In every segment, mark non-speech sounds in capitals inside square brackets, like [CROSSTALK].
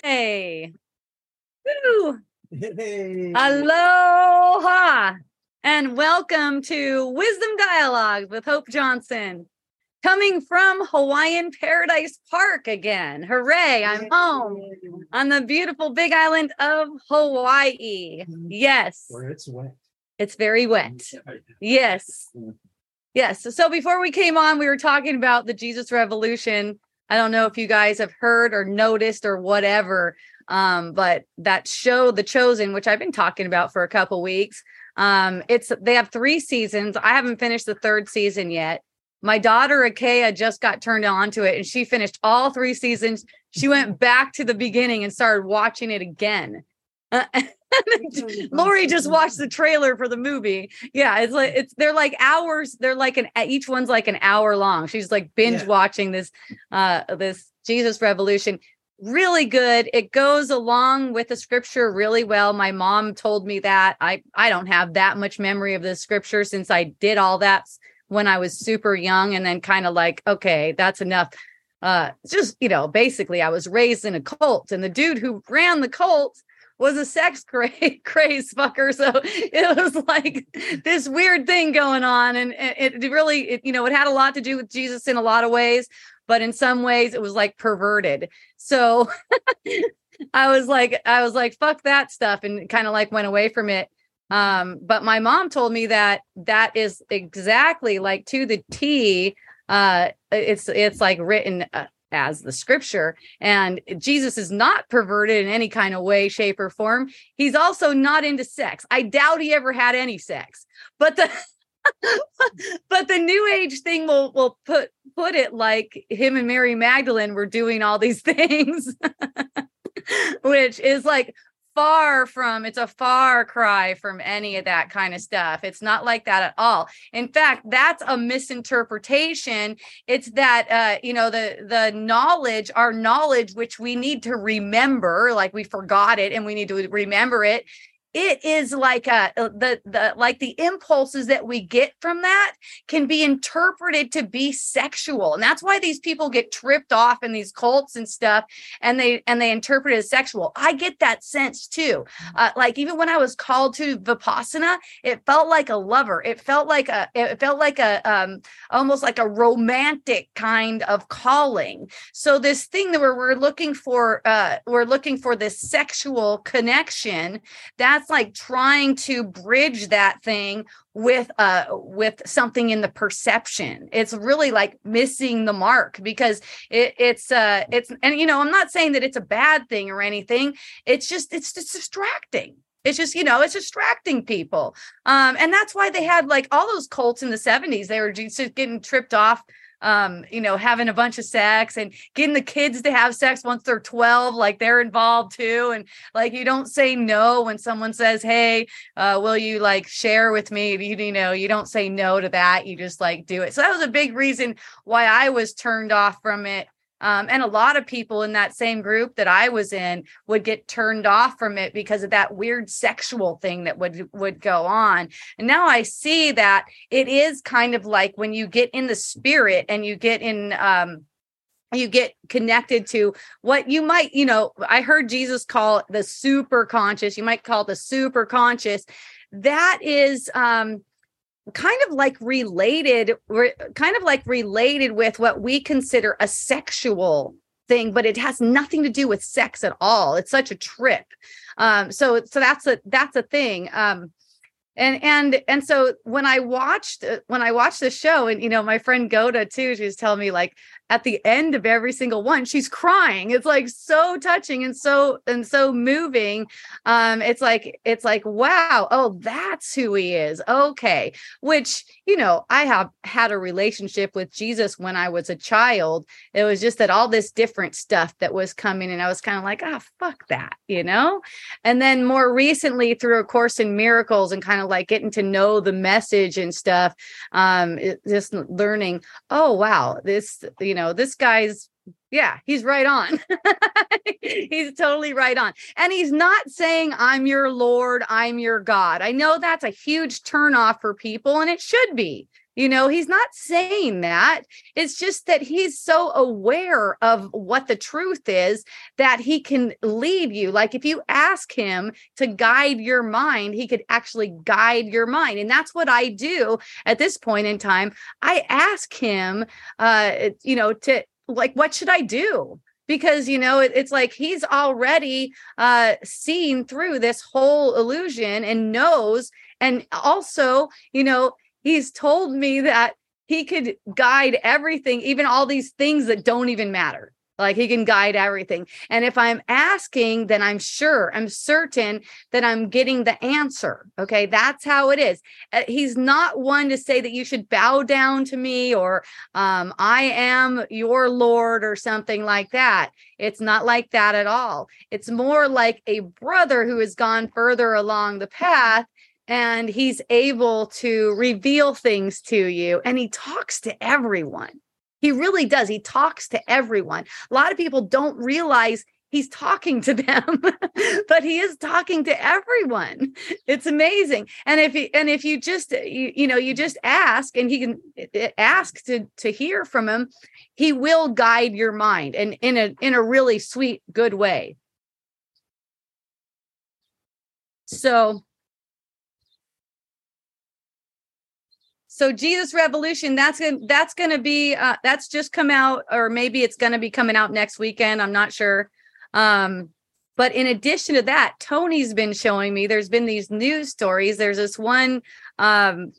Hey. Woo. Hey. Aloha. And welcome to Wisdom Dialogues with Hope Johnson. Coming from Hawaiian Paradise Park again. Hooray, I'm home on the beautiful big island of Hawaii. Mm-hmm. Yes, Where it's wet. it's very wet. Mm-hmm. Yes. Mm-hmm. Yes. So before we came on, we were talking about the Jesus Revolution. I don't know if you guys have heard or noticed or whatever, um, but that show, The Chosen, which I've been talking about for a couple weeks, um, it's they have three seasons. I haven't finished the third season yet. My daughter Akea just got turned on to it, and she finished all three seasons. She went back to the beginning and started watching it again. Uh, [LAUGHS] Lori just watched the trailer for the movie. Yeah, it's like it's they're like hours. They're like an each one's like an hour long. She's like binge Yeah. watching this uh this Jesus Revolution. Really good. It goes along with the scripture really well. My mom told me that. I I don't have that much memory of the scripture since I did all that when I was super young and then kind of like, okay, that's enough. Uh just, you know, basically I was raised in a cult and the dude who ran the cult was a sex [LAUGHS] cra- craze fucker. So it was like this weird thing going on. And it, it really, it, you know, it had a lot to do with Jesus in a lot of ways, but in some ways it was like perverted. So [LAUGHS] I was like, I was like, fuck that stuff and kind of like went away from it. Um, but my mom told me that that is exactly like to the T. Uh, it's it's like written uh, as the scripture. And jesus is not perverted in any kind of way shape or form. He's also not into sex. I doubt he ever had any sex. But the [LAUGHS] but the new age thing will will put put it like him and mary magdalene were doing all these [LAUGHS] things which is like far from it's a far cry from any of that kind of stuff. It's not like that at all. In fact that's a misinterpretation. It's that uh you know the the knowledge our knowledge which we need to remember like we forgot it and we need to remember it it is like a the the like the impulses that we get from that can be interpreted to be sexual. And that's why these people get tripped off in these cults and stuff and they and they interpret it as sexual. I get that sense too. Uh, like even when i was called to vipassana it felt like a lover. It felt like a it felt like a um almost like a romantic kind of calling. So this thing that we're, we're looking for uh we're looking for this sexual connection that's like trying to bridge that thing with uh with something in the perception. It's really like missing the mark because it, it's uh it's and you know i'm not saying that it's a bad thing or anything. It's just it's just distracting. It's just you know it's distracting people. Um and that's why they had like all those cults in the 70s they were just getting tripped off um, you know, having a bunch of sex and getting the kids to have sex once they're 12, like they're involved too. And like you don't say no when someone says, Hey, uh, will you like share with me? You, you know, you don't say no to that. You just like do it. So that was a big reason why I was turned off from it. Um, and a lot of people in that same group that I was in would get turned off from it because of that weird sexual thing that would would go on. And now I see that it is kind of like when you get in the spirit and you get in um you get connected to what you might you know i heard jesus call the super conscious you might call the super conscious that is um kind of like related we're kind of like related with what we consider a sexual thing but it has nothing to do with sex at all. It's such a trip. Um so so that's a that's a thing. Um and and and so when i watched uh, when i watched the show and you know my friend goda too she was telling me like at the end of every single one she's crying. It's like so touching and so and so moving. Um it's like it's like wow oh that's who he is. Okay. Which you know i have had a relationship with jesus when i was a child. It was just that all this different stuff that was coming and i was kind of like ah fuck that you know? And then more recently through a course in miracles and kind of like getting to know the message and stuff um it- just learning oh wow this you know this guy's yeah he's right on. [LAUGHS] He's totally right on. And he's not saying i'm your lord i'm your god. I know that's a huge turnoff for people and it should be You know, he's not saying that. It's just that he's so aware of what the truth is that he can lead you. Like if you ask him to guide your mind, he could actually guide your mind. And that's what I do at this point in time. I ask him, uh, you know, to like, what should I do? because you know it, it's like he's already uh seen through this whole illusion and knows and also you know he's told me that he could guide everything even all these things that don't even matter like he can guide everything. And if I'm asking, then I'm sure, I'm certain that I'm getting the answer. Okay. That's how it is. Uh, he's not one to say that you should bow down to me or um, I am your Lord or something like that. It's not like that at all. It's more like a brother who has gone further along the path and he's able to reveal things to you and he talks to everyone he really does. He talks to everyone. A lot of people don't realize he's talking to [LAUGHS] them but he is talking to everyone it's amazing and if he, and if you just you, you know you just ask and he can eh, eh, ask to to hear from him he will guide your mind and in a in a really sweet good way so so jesus revolution that's gonna that's gonna be uh, that's just come out or maybe it's gonna be coming out next weekend i'm not sure. Um but in addition to that tony's been showing me there's been these news stories. There's this one um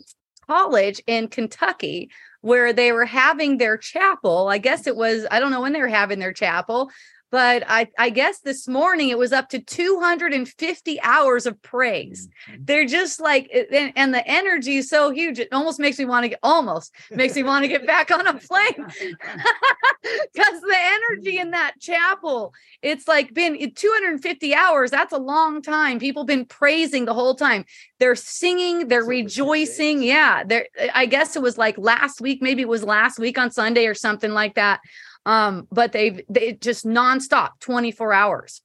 college in kentucky where they were having their chapel i guess it was i don't know when they were having their chapel but I, I guess this morning it was up to 250 hours of praise. Mm-hmm. They're just like, eh, and, and, the energy is so huge. It almost makes me want to get, almost makes me want to get back on a plane [LAUGHS] because the energy in that chapel, it's like been eh, 250 hours. That's a long time. People been praising the whole time. They're singing, they're rejoicing. Yeah. They're, eh, I guess it was like last week, maybe it was last week on Sunday or something like that um, but they've they just nonstop 24 hours.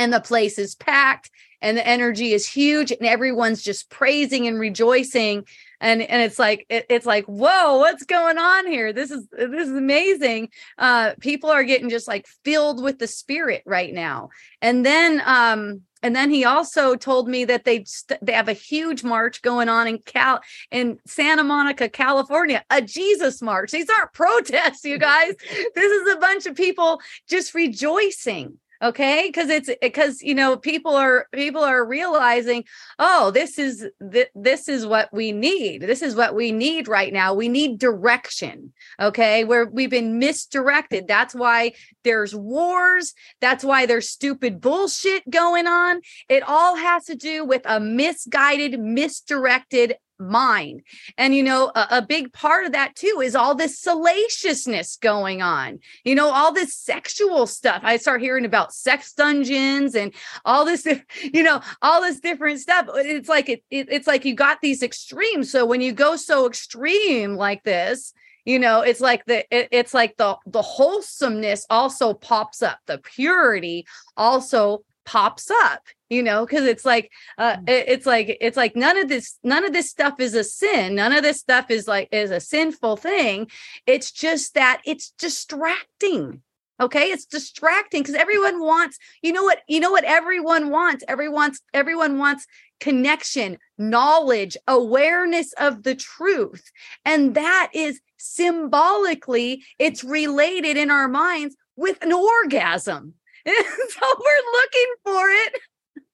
And the place is packed and the energy is huge and everyone's just praising and rejoicing. And and it's like it, it's like whoa what's going on here? This is this is amazing. Uh people are getting just like filled with the spirit right now. And then um and then he also told me that they st- they have a huge march going on in Cal in Santa Monica, California, a Jesus march. These aren't [LAUGHS] protests, you guys. this is a bunch of people just rejoicing okay? Because it's eh, because you know people are people are realizing oh this is th- this is what we need. This is what we need right now. We need direction. Okay? Where we've been misdirected. That's why there's wars. That's why there's stupid bullshit going on. It all has to do with a misguided misdirected mind. And, you know, a, a, big part of that too is all this salaciousness going on, you know, all this sexual stuff. I start hearing about sex dungeons and all this, [LAUGHS] you know, all this different stuff. Uh, it's like, it, it it's like you got these extremes. So when you go so extreme like this, you know it's like the it, it's like the the wholesomeness also pops up the purity also pops up you know because it's like uh mm. it's like it's like none of this none of this stuff is a sin. None of this stuff is like is a sinful thing. It's just that it's distracting okay? It's distracting because everyone wants you know what you know what everyone wants? Everyone's everyone wants connection knowledge awareness of the truth. And that is symbolically it's related in our minds with an orgasm [LAUGHS] so we're looking for it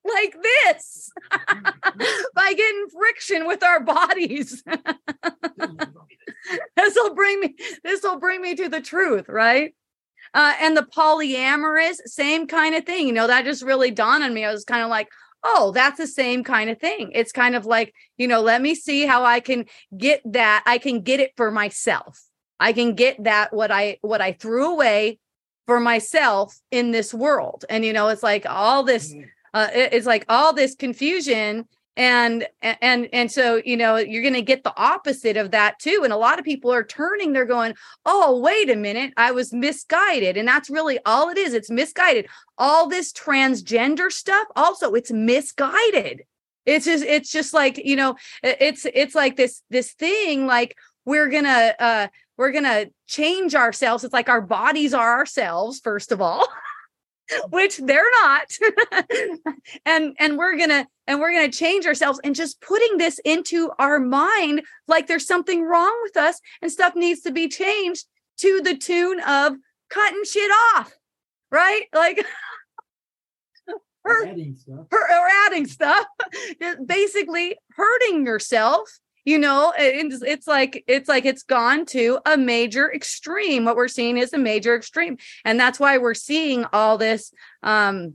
like this [LAUGHS] by getting friction with our bodies. [LAUGHS] this will bring me this will bring me to the truth, right? Uh, and the polyamorous, same kind of thing. You know, that just really dawned on me. I was kind of like, oh, that's the same kind of thing. It's kind of like, you know, let me see how I can get that. I can get it for myself. I can get that what I what I threw away for myself in this world. And you know it's like all this mm-hmm. uh, it's like all this confusion and and and so you know you're going to get the opposite of that too. And a lot of people are turning they're going oh wait a minute i was misguided. And that's really all it is. It's misguided. All this transgender stuff also it's misguided. It's just it's just like you know it's it's like this this thing like we're gonna uh we're gonna change ourselves. It's like our bodies are ourselves first of all [LAUGHS] which they're not. [LAUGHS] And and we're gonna and we're gonna change ourselves and just putting this into our mind like there's something wrong with us and stuff needs to be changed to the tune of cutting shit off right? Like Or [LAUGHS] adding stuff. or, or adding stuff. Basically hurting yourself you know it's, it's like it's like it's gone to a major extreme. What we're seeing is a major extreme. And that's why we're seeing all this um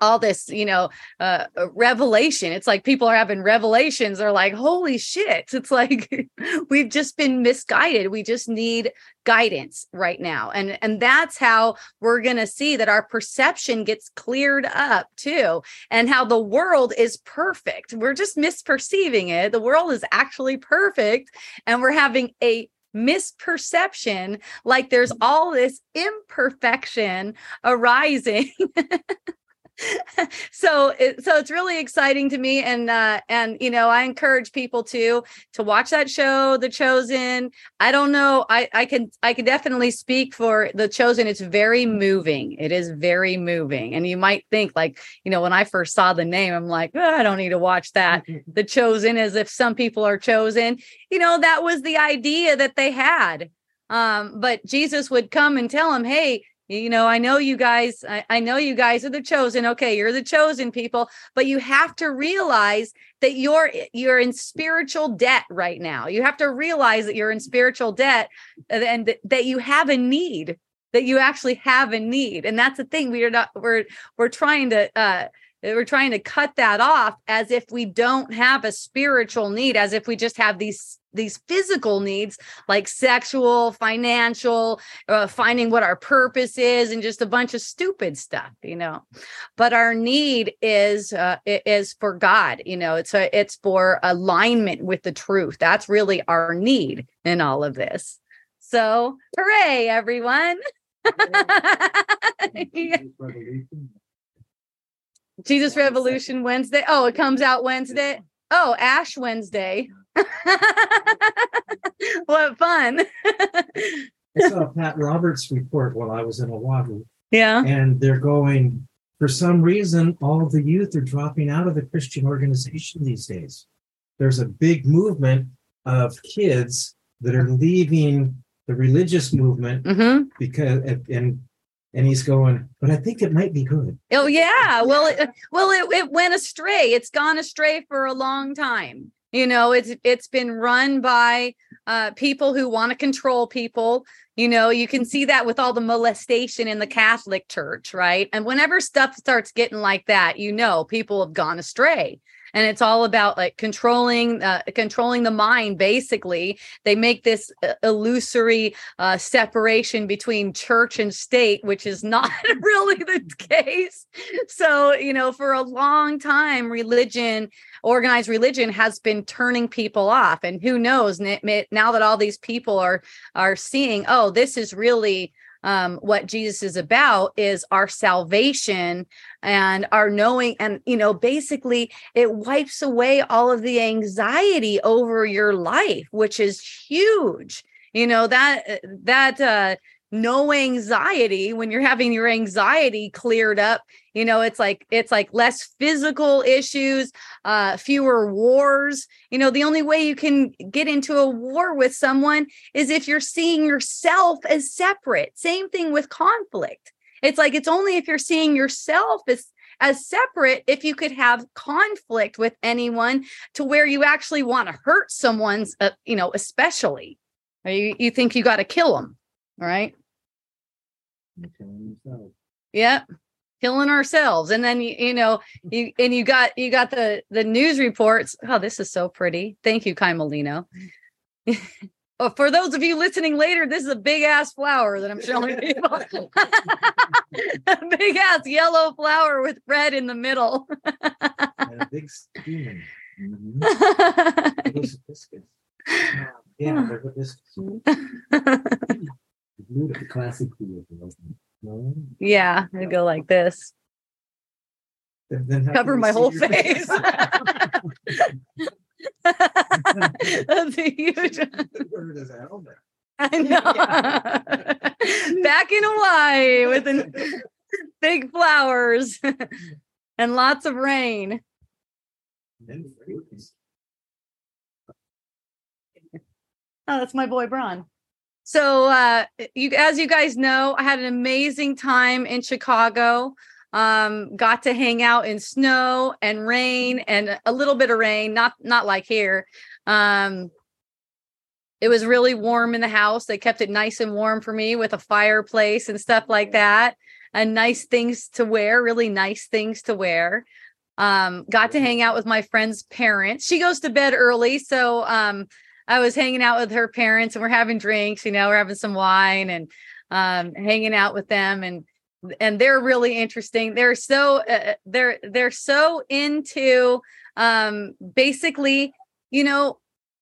all this you know uh uh, revelation. It's like people are having revelations. They're like holy shit. It's like [LAUGHS] we've just been misguided. We just need guidance right now. And and that's how we're going to see that our perception gets cleared up too and how the world is perfect. We're just misperceiving it. The world is actually perfect and we're having a misperception like there's all this imperfection arising [LAUGHS] [LAUGHS] so it, so it's really exciting to me and uh and you know i encourage people to to watch that show the chosen. I don't know i i can i can definitely speak for the chosen. It's very moving. It is very moving. And you might think like you know when i first saw the name i'm like oh, i don't need to watch that. The chosen as if some people are chosen. You know that was the idea that they had. Um but jesus would come and tell them hey you know i know you guys I, I know you guys are the chosen. Okay you're the chosen people but you have to realize that you're you're in spiritual debt right now. You have to realize that you're in spiritual debt and, and th- that you have a need that you actually have a need. And that's the thing we are not we're we're trying to uh we're trying to cut that off as if we don't have a spiritual need as if we just have these these physical needs like sexual financial uh, finding what our purpose is and just a bunch of stupid stuff you know? But our need is uh, is for god you know? It's a it's for alignment with the truth. That's really our need in all of this. So hooray everyone! Yeah. [LAUGHS] Jesus revolution. Wednesday. Oh it comes out wednesday. Oh ash wednesday [LAUGHS] what fun I saw Pat Roberts' report while I was in Oahu, yeah and they're going, for some reason, all the youth are dropping out of the Christian organization these days. There's a big movement of kids that are leaving the religious movement hmm because, and, and he's going, but I think it might be good. Oh yeah. Well, it, well, it, it went astray. It's gone astray for a long time. You know, it's it's been run by uh, people who want to control people. You know, you can see that with all the molestation in the Catholic Church, right? And whenever stuff starts getting like that, you know, people have gone astray. And it's all about like controlling, uh, controlling the mind. Basically, they make this uh, illusory uh, separation between church and state, which is [LAUGHS] not really the case. So, you know, for a long time, religion, organized religion, has been turning people off. And who knows now that all these people are are seeing, oh, this is really um, what Jesus is about is our salvation and our knowing, and you know, basically, it wipes away all of the anxiety over your life, which is huge. You know that that uh, no anxiety when you're having your anxiety cleared up you know it's like it's like less physical issues uh fewer wars. You know the only way you can get into a war with someone is if you're seeing yourself as separate. Same thing with conflict. It's like it's only if you're seeing yourself as as separate if you could have conflict with anyone to where you actually want to hurt someone's uh, you know especially. Or you, you think you got to kill them right Yep. Killing ourselves. And then you, you know, you and you got you got the the news reports. Oh, this is so pretty. Thank you, Kai Molino. [LAUGHS] oh, for those of you listening later, this is a big ass flower that I'm showing [LAUGHS] people. [LAUGHS] a big ass yellow flower with red in the middle. And a big steaming. Mhm. Those. Yeah, they're biscuits. Blue, the classic blue. No? yeah, I go like this. Then- then Cover my whole your face. [LAUGHS] That's a huge. [LAUGHS] I know. [LAUGHS] Back in Hawaii with big flowers and lots of rain. Oh, that's my boy Braun. So uh you as you guys know, I had an amazing time in Chicago. Um got to hang out in snow and rain and a little bit of rain, not not like here. Um it was really warm in the house. They kept it nice and warm for me with a fireplace and stuff like that. And nice things to wear, really nice things to wear. Um got to hang out with my friend's parents. She goes to bed early, so um I was hanging out with her parents and we're having drinks, you know, we're having some wine and um, hanging out with them and and they're really interesting. They're so uh, uh, they're they're so into um basically, you know,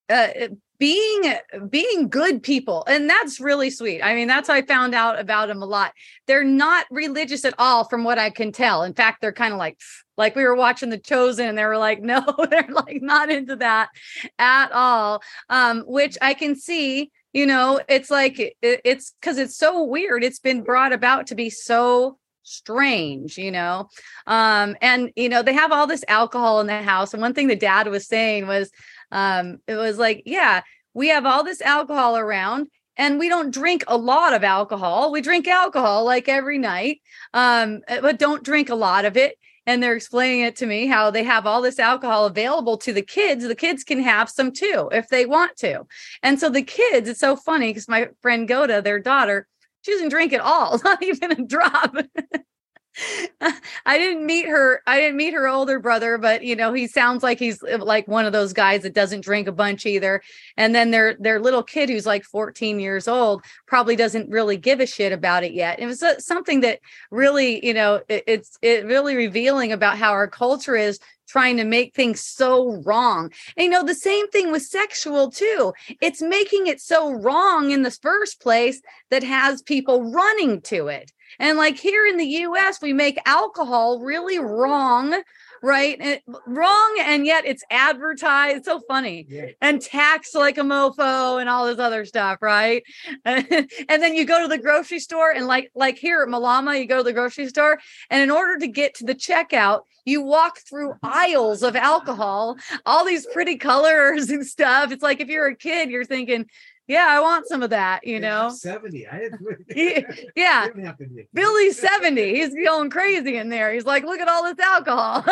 uh, being being good people and that's really sweet. I mean that's how i found out about them a lot. They're not religious at all from what i can tell. In fact they're kind of like [SNIFFS] like we were watching the chosen and they were like [LAUGHS] no they're like not into that at all. Um which i can see you know it's like it, it's because it's so weird. It's been brought about to be so strange you know? Um and you know they have all this alcohol in the house and one thing the dad was saying was um it was like yeah we have all this alcohol around and we don't drink a lot of alcohol. We drink alcohol like every night um eh, but don't drink a lot of it. And they're explaining it to me how they have all this alcohol available to the kids. The kids can have some too if they want to. And so the kids it's so funny because my friend goda their daughter she doesn't drink at all [LAUGHS] not even a drop [LAUGHS] I didn't meet her. I didn't meet her older brother, but you know, he sounds like he's uh, like one of those guys that doesn't drink a bunch either. And then their their little kid who's like 14 years old probably doesn't really give a shit about it yet. It was uh, something that really, you know, it, it's it really revealing about how our culture is trying to make things so wrong. And you know, the same thing with sexual too. It's making it so wrong in the first place that has people running to it. And like here in the US, we make alcohol really wrong, right? Eh, it, wrong, and yet it's advertised. so funny yeah. and taxed like a mofo and all this other stuff, right? [LAUGHS] and then you go to the grocery store and like like here at Malama, you go to the grocery store, and in order to get to the checkout, you walk through aisles of alcohol, all these pretty colors and stuff. It's like if you're a kid, you're thinking, yeah, I want some of that, you know. 70. I didn't [LAUGHS] [LAUGHS] yeah. Billy's [LAUGHS] 70. He's going crazy in there. He's like, look at all this alcohol.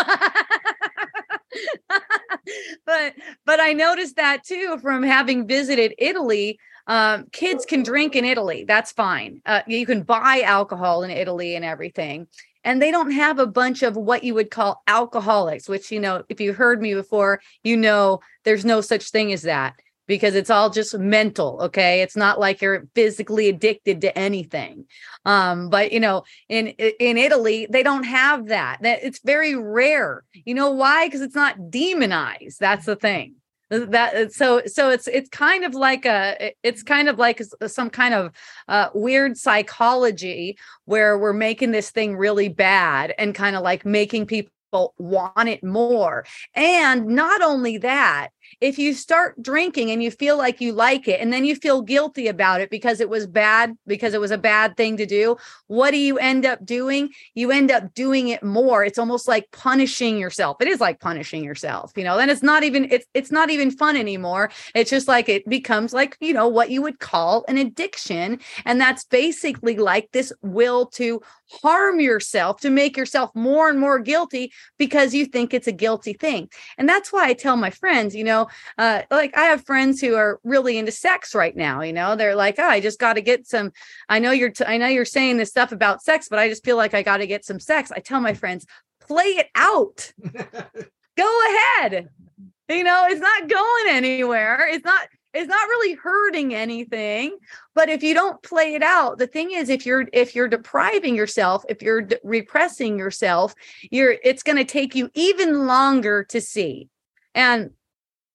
but but I noticed that too from having visited Italy. Um, kids can drink in Italy. That's fine. Uh, you can buy alcohol in Italy and everything. And they don't have a bunch of what you would call alcoholics, which, you know, if you heard me before, you know, there's no such thing as that because it's all just mental okay? It's not like you're physically addicted to anything. Um but you know in in italy they don't have that. That it's very rare. You know why? Because it's not demonized. That's the thing. That so so it's it's kind of like a it's kind of like some kind of uh, weird psychology where we're making this thing really bad and kind of like making people want it more. And not only that if you start drinking and you feel like you like it and then you feel guilty about it because it was bad because it was a bad thing to do what do you end up doing? You end up doing it more. It's almost like punishing yourself. It is like punishing yourself you know then it's not even it's it's not even fun anymore. It's just like it becomes like you know what you would call an addiction. And that's basically like this will to harm yourself to make yourself more and more guilty because you think it's a guilty thing and that's why i tell my friends you know uh, like I have friends who are really into sex right now. You know, they're like, oh, I just got to get some. I know you're, t- I know you're saying this stuff about sex, but I just feel like I got to get some sex. I tell my friends, play it out. [LAUGHS] Go ahead. You know, it's not going anywhere. It's not it's not really hurting anything but if you don't play it out the thing is if you're if you're depriving yourself if you're repressing yourself you're it's going to take you even longer to see. And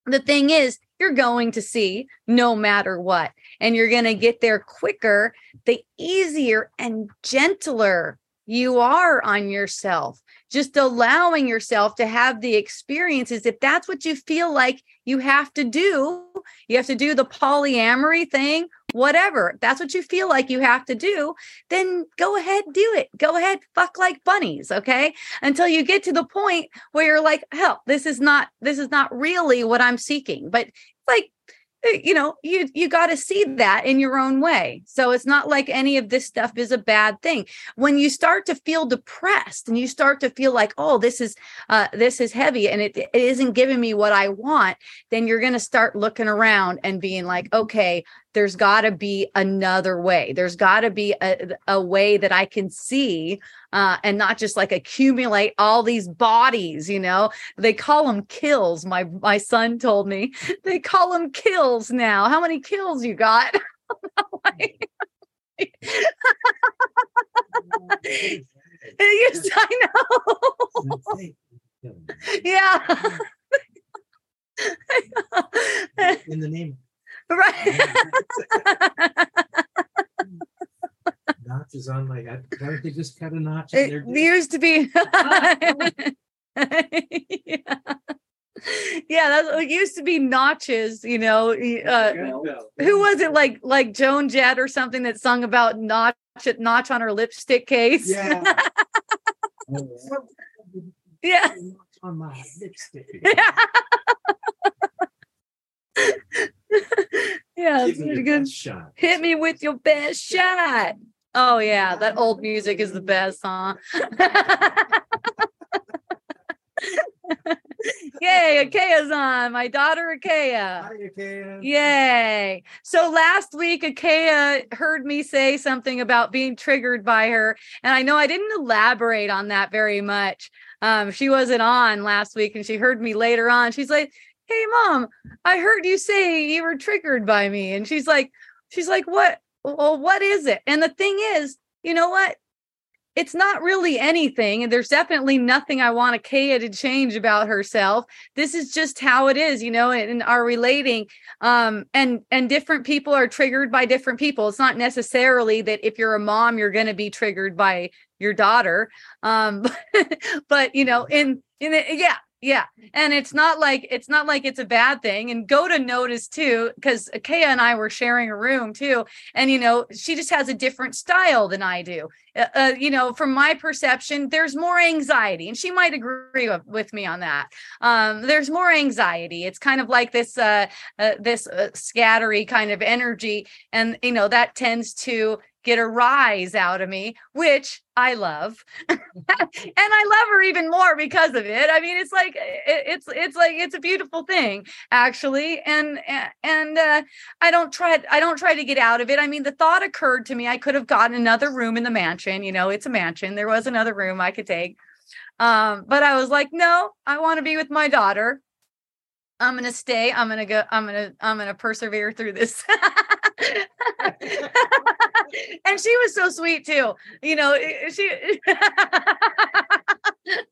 the thing is, you're going to see no matter what, and you're going to get there quicker, the easier and gentler you are on yourself just allowing yourself to have the experiences if that's what you feel like you have to do you have to do the polyamory thing whatever that's what you feel like you have to do then go ahead do it. Go ahead fuck like bunnies okay? Until you get to the point where you're like hell this is not this is not really what i'm seeking. But like you know you you got to see that in your own way. So it's not like any of this stuff is a bad thing. When you start to feel depressed and you start to feel like oh this is uh this is heavy and it, it isn't giving me what i want then you're going to start looking around and being like okay there's got to be another way. There's got to be a, a way that I can see uh, and not just like accumulate all these bodies. You know, they call them kills. My my son told me [LAUGHS] they call them kills now. How many kills you got? yes, [LAUGHS] I know. [LAUGHS] yeah. In the name Right. [LAUGHS] notches on my why don't they just cut a notch It used to be. yeah. [LAUGHS] [LAUGHS] yeah, that's it used to be notches, you know. Uh, who was it like like Joan Jett or something that sung about notch notch on her lipstick case? Yeah. yeah. On my lipstick. yeah, [LAUGHS] it's pretty good. Shot. Hit me with your best shot. Oh yeah, that old music is the best, huh? [LAUGHS] Yay, Akaya's on. My daughter Akaya. Hi, Akaya. Yay. So last week, Akaya heard me say something about being triggered by her. And I know I didn't elaborate on that very much. Um, she wasn't on last week and she heard me later on. She's like, hey mom i heard you say you were triggered by me. And she's like she's like what? Well what is it? And the thing is you know what? It's not really anything and there's definitely nothing i want Akaya to change about herself. This is just how it is you know and our relating um and and different people are triggered by different people. It's not necessarily that if you're a mom you're going to be triggered by your daughter um [LAUGHS] but, you know in in it, yeah yeah. And it's not like it's not like it's a bad thing. And go to notice too, because Kaya and I were sharing a room too. And you know, she just has a different style than I do. Uh, uh, you know, from my perception, there's more anxiety, and she might agree with, with me on that. Um, there's more anxiety. It's kind of like this uh, uh this uh, scattery kind of energy, and you know that tends to get a rise out of me, which I love. [LAUGHS] and I love her even more because of it. I mean, it's like it, it's it's like it's a beautiful thing actually. And and uh I don't try I don't try to get out of it. I mean, the thought occurred to me I could have gotten another room in the mansion, you know, it's a mansion. There was another room I could take. Um, but I was like, no, I want to be with my daughter. I'm gonna stay. I'm gonna go. I'm gonna. I'm gonna persevere through this. [LAUGHS] [LAUGHS] and she was so sweet too. You know, she. [LAUGHS]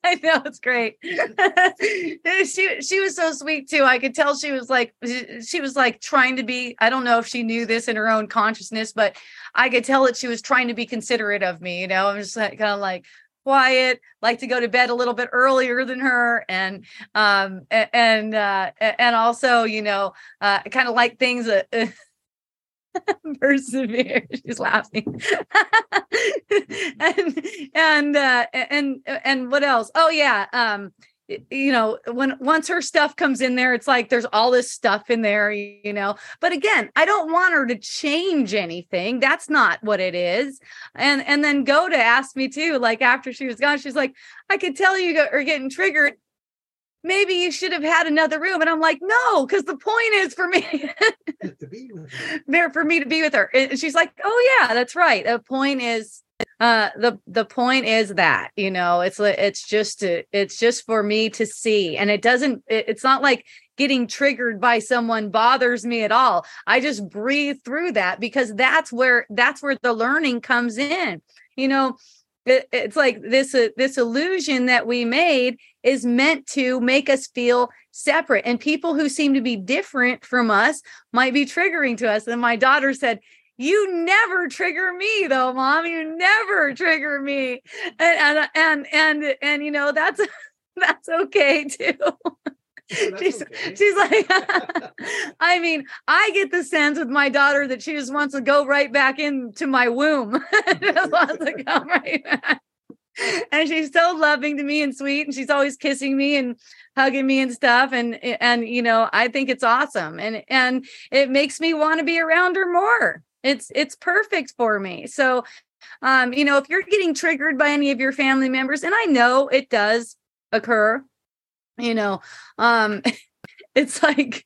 I know it's great. [LAUGHS] she she was so sweet too. I could tell she was like she was like trying to be. I don't know if she knew this in her own consciousness, but I could tell that she was trying to be considerate of me. You know, I'm just like, kind of like, quiet like to go to bed a little bit earlier than her and um and uh and also you know uh kind of like things that [LAUGHS] persevere. [LAUGHS] She's laughing. [LAUGHS] And and uh and and what else? Oh yeah um you know when once her stuff comes in there it's like there's all this stuff in there you know? But again i don't want her to change anything. That's not what it is. And and then go to ask me too like after she was gone she's like i could tell you are getting triggered maybe you should have had another room. And i'm like no because the point is for me [LAUGHS] there for me to be with her. And she's like oh yeah that's right. The point is uh the the point is that you know it's it's just to, it's just for me to see. And it doesn't it, it's not like getting triggered by someone bothers me at all. I just breathe through that because that's where that's where the learning comes in. You know it, it's like this uh, this illusion that we made is meant to make us feel separate. And people who seem to be different from us might be triggering to us. And my daughter said you never trigger me though mom. You never trigger me. And and and and, and you know that's [LAUGHS] that's okay too [LAUGHS] she's, okay. she's like [LAUGHS] i mean i get the sense with my daughter that she just wants to go right back into my womb. [LAUGHS] Just wants to come [LAUGHS] right back. And she's so loving to me and sweet and she's always kissing me and hugging me and stuff and and you know i think it's awesome and and it makes me want to be around her more. It's it's perfect for me. So um you know if you're getting triggered by any of your family members and i know it does occur you know um [LAUGHS] it's like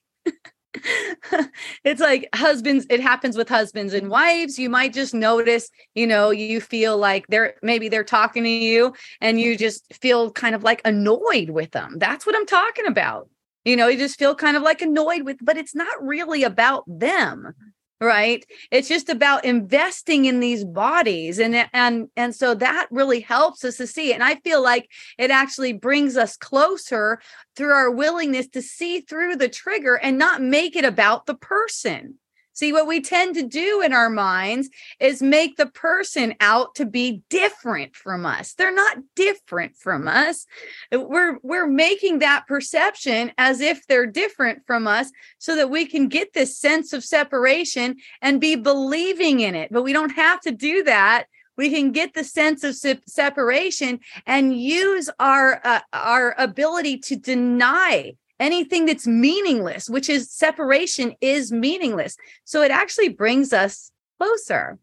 [LAUGHS] it's like husbands it happens with husbands and wives. You might just notice you know you feel like they're maybe they're talking to you and you just feel kind of like annoyed with them. That's what i'm talking about. You know you just feel kind of like annoyed with but it's not really about them right? It's just about investing in these bodies and and and so that really helps us to see and i feel like it actually brings us closer through our willingness to see through the trigger and not make it about the person See, what we tend to do in our minds is make the person out to be different from us. They're not different from us. We're we're making that perception as if they're different from us so that we can get this sense of separation and be believing in it. But we don't have to do that we can get the sense of se- separation and use our uh, our ability to deny anything that's meaningless, which is separation is meaningless. So it actually brings us closer.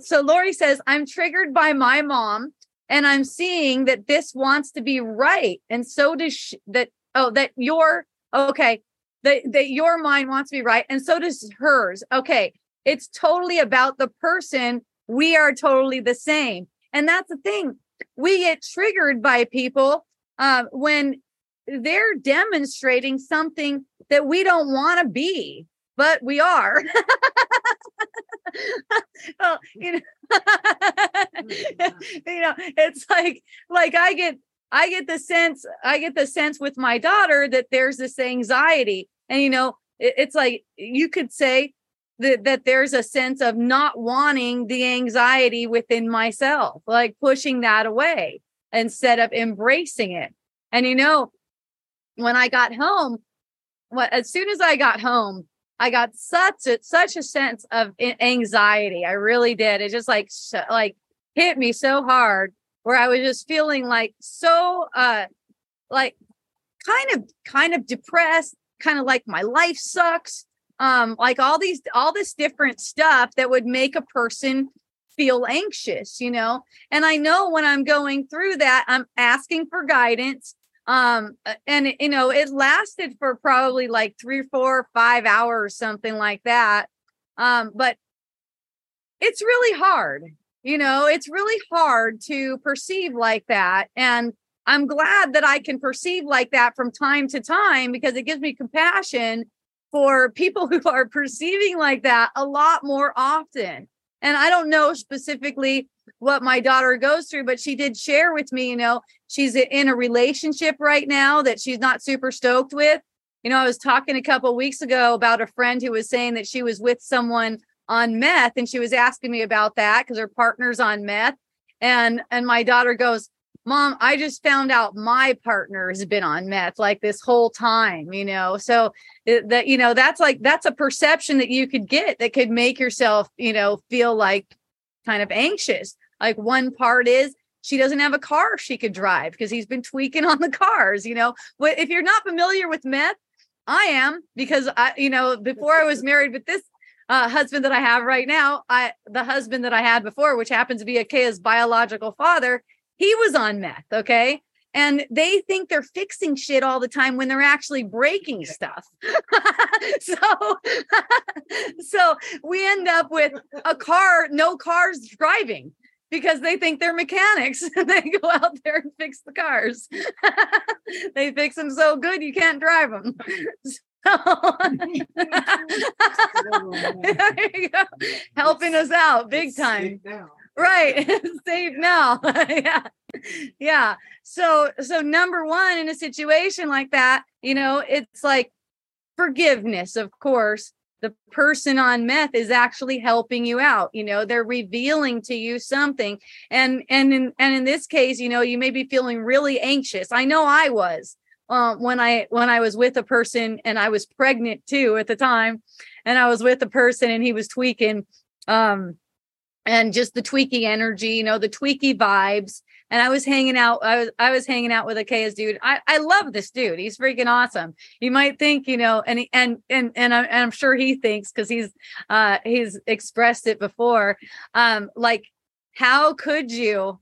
So, Lori says, I'm triggered by my mom and I'm seeing that this wants to be right. And so does she, that, oh, that your, okay, that, that your mind wants to be right. And so does hers. Okay. It's totally about the person. We are totally the same. And that's the thing. We get triggered by people uh, when they're demonstrating something that we don't want to be, but we are. [LAUGHS] well, you know, mm-hmm. [LAUGHS] you know, it's like like I get I get the sense I get the sense with my daughter that there's this anxiety, and you know, it, it's like you could say that that there's a sense of not wanting the anxiety within myself, like pushing that away instead of embracing it. And you know, when I got home, what as soon as I got home, I got such a such a sense of anxiety. I really did. It just like like hit me so hard where I was just feeling like so uh like kind of kind of depressed, kind of like my life sucks. Um like all these all this different stuff that would make a person feel anxious, you know. And I know when I'm going through that, I'm asking for guidance um and you know it lasted for probably like three four five hours something like that. Um but it's really hard you know it's really hard to perceive like that and i'm glad that i can perceive like that from time to time because it gives me compassion for people [LAUGHS] who are perceiving like that a lot more often. And i don't know specifically what my daughter goes through, but she did share with me, you know, she's in a relationship right now that she's not super stoked with. You know, I was talking a couple weeks ago about a friend who was saying that she was with someone on meth and she was asking me about that because her partner's on meth. And and my daughter goes, Mom, I just found out my partner has been on meth like this whole time, you know. So eh, that you know, that's like that's a perception that you could get that could make yourself, you know, feel like kind of anxious. Like one part is she doesn't have a car she could drive because he's been tweaking [LAUGHS] on the cars, you know. But if you're not familiar with meth, I am because I, you know, before I was [LAUGHS] married with this uh, husband that I have right now, I the husband that I had before, which happens to be Akaya's biological father, he was on meth. Okay and they think they're fixing shit all the time when they're actually breaking stuff. [LAUGHS] So [LAUGHS] so we end up with a car no cars driving because they think they're mechanics. And [LAUGHS] they go out there and fix the cars. They fix them so good you can't drive them So, helping us out big time. right Save now. Yeah yeah so so number one in a situation like that you know it's like forgiveness of course. The person on meth is actually helping you out you know they're revealing to you something. And and in and in this case you know you may be feeling really anxious. I know i was uh, when i when i was with a person and i was pregnant too at the time. And i was with a person and he was tweaking um and just the tweaky energy you know the tweaky vibes and I was hanging out. I was I was hanging out with Akaya's dude. I I love this dude. He's freaking awesome. You might think, you know, and and and and I'm, and I'm sure he thinks because he's uh he's expressed it before. Um, like, how could you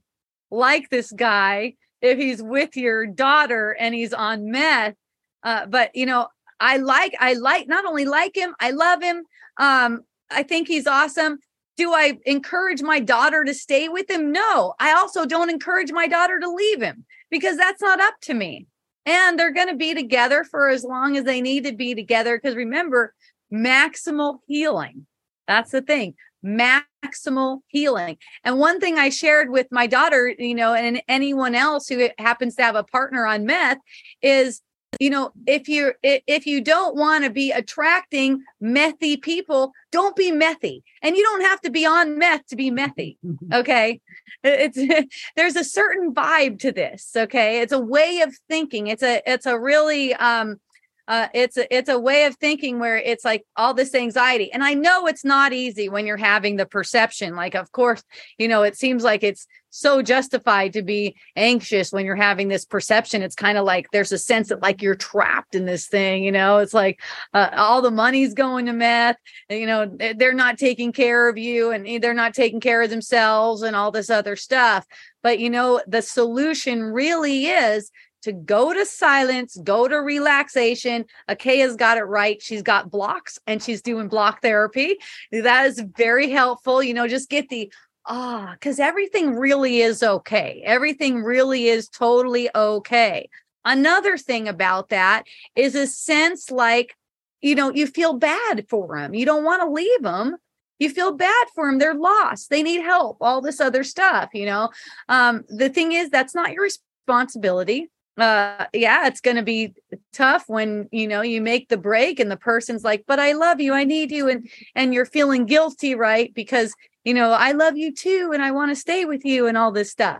like this guy if he's with your daughter and he's on meth? Uh, but you know, I like I like not only like him, I love him. Um, I think he's awesome do I encourage my daughter to stay with him? No. I also don't encourage my daughter to leave him because that's not up to me. And they're going to be together for as long as they need to be together. Because remember, maximal healing. That's the thing maximal healing. And one thing I shared with my daughter, you know, and anyone else who happens to have a partner on meth is you know if you if you don't want to be attracting methy people don't be methy. And you don't have to be on meth to be methy [LAUGHS] okay? It's [LAUGHS] there's a certain vibe to this okay? It's a way of thinking. It's a it's a really um uh, it's a, it's a way of thinking where it's like all this anxiety and i know it's not easy when you're having the perception like of course you know it seems like it's so justified to be anxious when you're having this perception. It's kind of like there's a sense that like you're trapped in this thing you know? It's like uh, all the money's going to meth you know they're not taking care of you and they're not taking care of themselves and all this other stuff. But you know the solution really is to go to silence, go to relaxation. Akaya's got it right. She's got blocks and she's doing block therapy. That is very helpful. You know, just get the ah, because everything really is okay. Everything really is totally okay. Another thing about that is a sense like, you know, you feel bad for them. You don't want to leave them. You feel bad for them. They're lost. They need help, all this other stuff, you know. Um, the thing is, that's not your responsibility uh yeah it's going to be tough when you know you make the break and the person's like but i love you i need you and and you're feeling guilty right? Because you know i love you too and i want to stay with you and all this stuff.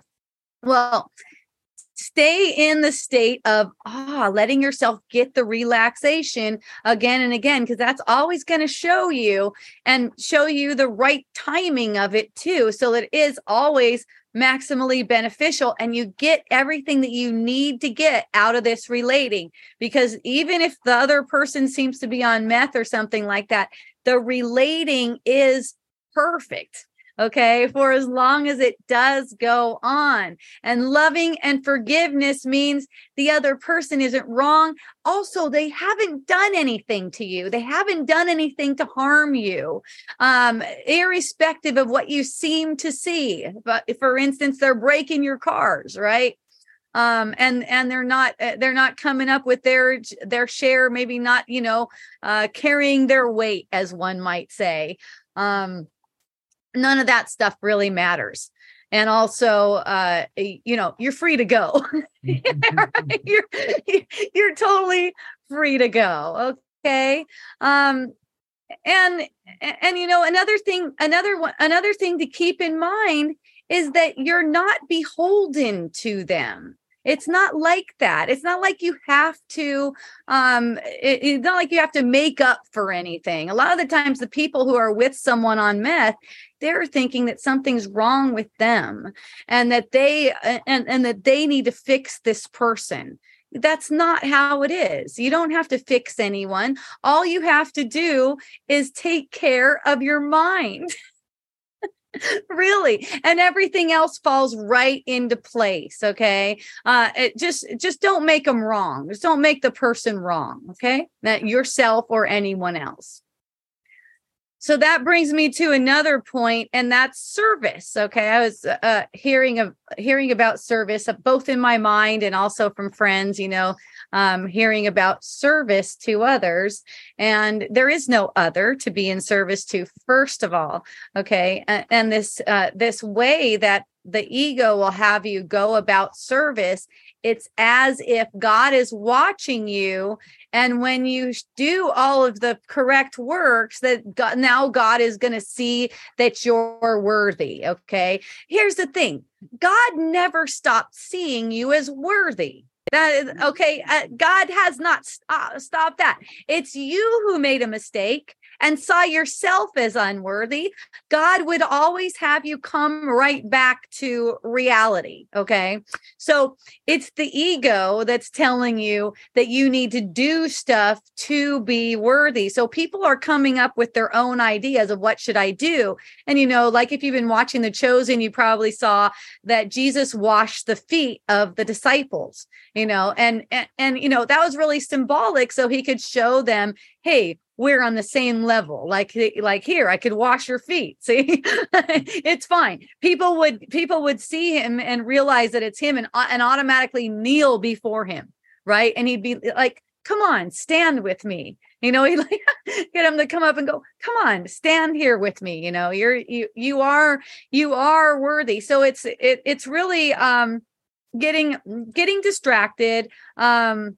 Well stay in the state of ah letting yourself get the relaxation again and again because that's always going to show you and show you the right timing of it too. So it is always maximally beneficial and you get everything that you need to get out of this relating because even if the other person seems to be on meth or something like that the relating is perfect okay, for as long as it does go on. And loving and forgiveness means the other person isn't wrong. Also, they haven't done anything to you, they haven't done anything to harm you, um, irrespective of what you seem to see. But for instance, they're breaking your cars, right? um and and they're not uh, they're not coming up with their their share maybe not you know uh carrying their weight as one might say um none of that stuff really matters. And also uh you know you're free to go. [LAUGHS] Mm, mm, mm, you're you're totally free to go okay? Um and and you know another thing another one another thing to keep in mind is that you're not beholden to them it's not like that. It's not like you have to um it, it's not like you have to make up for anything. A lot of the times the people who are with someone on meth, they're thinking that something's wrong with them and that they and and that they need to fix this person that's not how it is. You don't have to fix anyone. All you have to do is take care of your mind. [LAUGHS] [LAUGHS] really? And everything else falls right into place okay? Uh it just just don't make them wrong. Just don't make the person wrong okay? That yourself or anyone else. So that brings me to another point and that's service okay? I was uh, hearing of hearing about service uh, both in my mind and also from friends you know um, hearing about service to others and there is no other to be in service to first of all okay and, and this uh, this way that the ego will have you go about service it's as if God is watching you. And when you do all of the correct works, that God, now God is going to see that you're worthy. Okay. Here's the thing God never stopped seeing you as worthy. That is okay. Uh, God has not st- uh, stopped that. It's you who made a mistake and saw yourself as unworthy, God would always have you come right back to reality. Okay. So it's the ego that's telling you that you need to do stuff to be worthy. So people are coming up with their own ideas of what should I do. And, you know, like if you've been watching The Chosen, you probably saw that Jesus washed the feet of the disciples, you know, and, and, and you know, that was really symbolic. So he could show them, hey, we're on the same level. Like like here i could wash your feet [LAUGHS] see? It's fine. People would people would see him and realize that it's him and, uh, and automatically kneel before him right? And he'd be like come on stand with me. You know [LAUGHS] he like get him to come up and go come on stand here with me. You know you're you you are you are worthy. So it's it, it's really um getting getting distracted um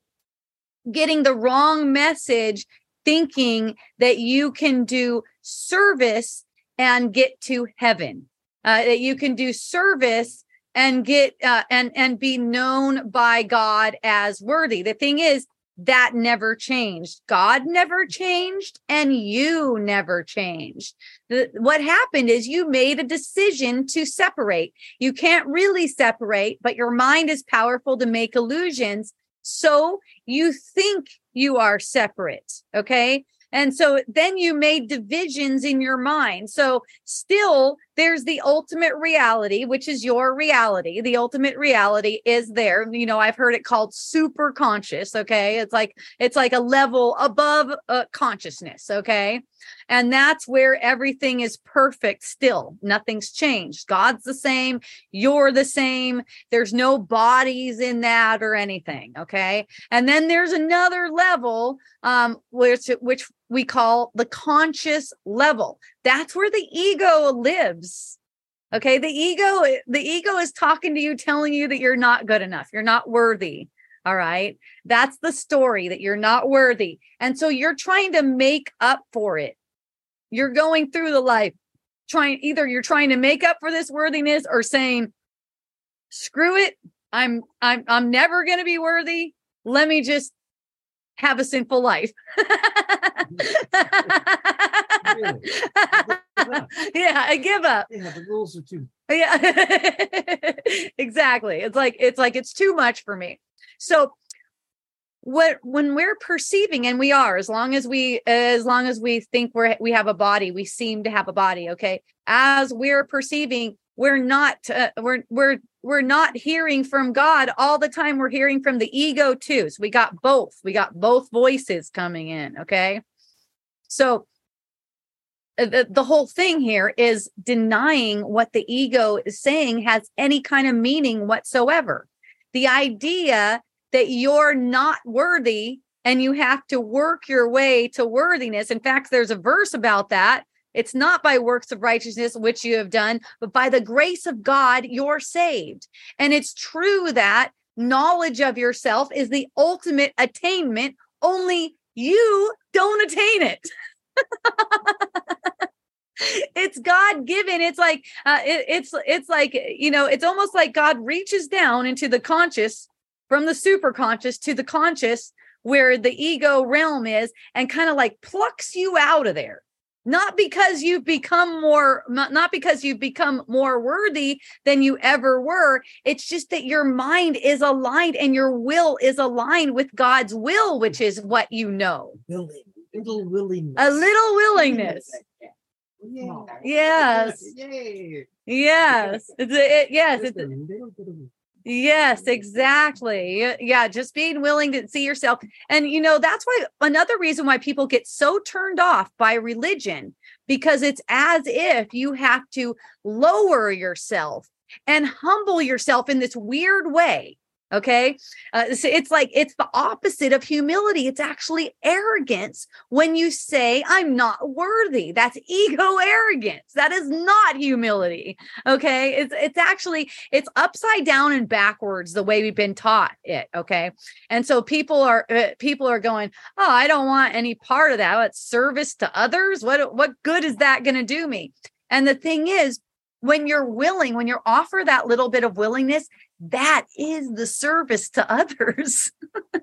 getting the wrong message thinking that you can do service and get to heaven. Uh, that you can do service and get uh, and and be known by god as worthy. The thing is that never changed. God never changed and you never changed. The, what happened is you made a decision to separate. You can't really separate but your mind is powerful to make illusions so you think you are separate. Okay. And so then you made divisions in your mind. So still there's the ultimate reality, which is your reality. The ultimate reality is there. You know, I've heard it called super conscious. Okay. It's like, it's like a level above uh, consciousness. Okay. And that's where everything is perfect still. Nothing's changed. God's the same. You're the same. There's no bodies in that or anything. Okay. And then there's another level, um, which, which we call the conscious level. That's where the ego lives. Okay. The ego, the ego is talking to you, telling you that you're not good enough. You're not worthy. All right. That's the story that you're not worthy. And so you're trying to make up for it. You're going through the life trying either you're trying to make up for this worthiness or saying, screw it. I'm I'm I'm never going to be worthy. Let me just have a sinful life. [LAUGHS] [LAUGHS] yeah, I give up. Yeah, the rules are too. Yeah, [LAUGHS] exactly. It's like it's like it's too much for me. So what when we're perceiving and we are as long as we as long as we think we're we have a body we seem to have a body okay as we're perceiving we're not uh, we're we're we're not hearing from god all the time we're hearing from the ego too so we got both we got both voices coming in okay so uh, the, the whole thing here is denying what the ego is saying has any kind of meaning whatsoever the idea that you're not worthy and you have to work your way to worthiness. In fact, there's a verse about that. It's not by works of righteousness which you have done, but by the grace of God, you're saved. And it's true that knowledge of yourself is the ultimate attainment, only you don't attain it. it's god given it's like uh, it, it's it's like you know it's almost like god reaches down into the conscious from the super conscious to the conscious where the ego realm is and kind of like plucks you out of there not because you've become more not because you've become more worthy than you ever were. It's just that your mind is aligned and your will is aligned with god's will which is what you know. Willing, little willingness. a little willingness. Yeah. yes. Yay. yes. It's a, it, yes Just it's Yes, exactly. Yeah, just being willing to see yourself. And you know, that's why another reason why people get so turned off by religion because it's as if you have to lower yourself and humble yourself in this weird way. Okay. Uh, so it's like, it's the opposite of humility. It's actually arrogance when you say, I'm not worthy. That's ego arrogance. That is not humility. Okay. It's, it's actually, it's upside down and backwards the way we've been taught it. Okay. And so people are, uh, people are going, Oh, I don't want any part of that. It's service to others. What, what good is that going to do me? And the thing is, when you're willing, when you offer that little bit of willingness, that is the service to others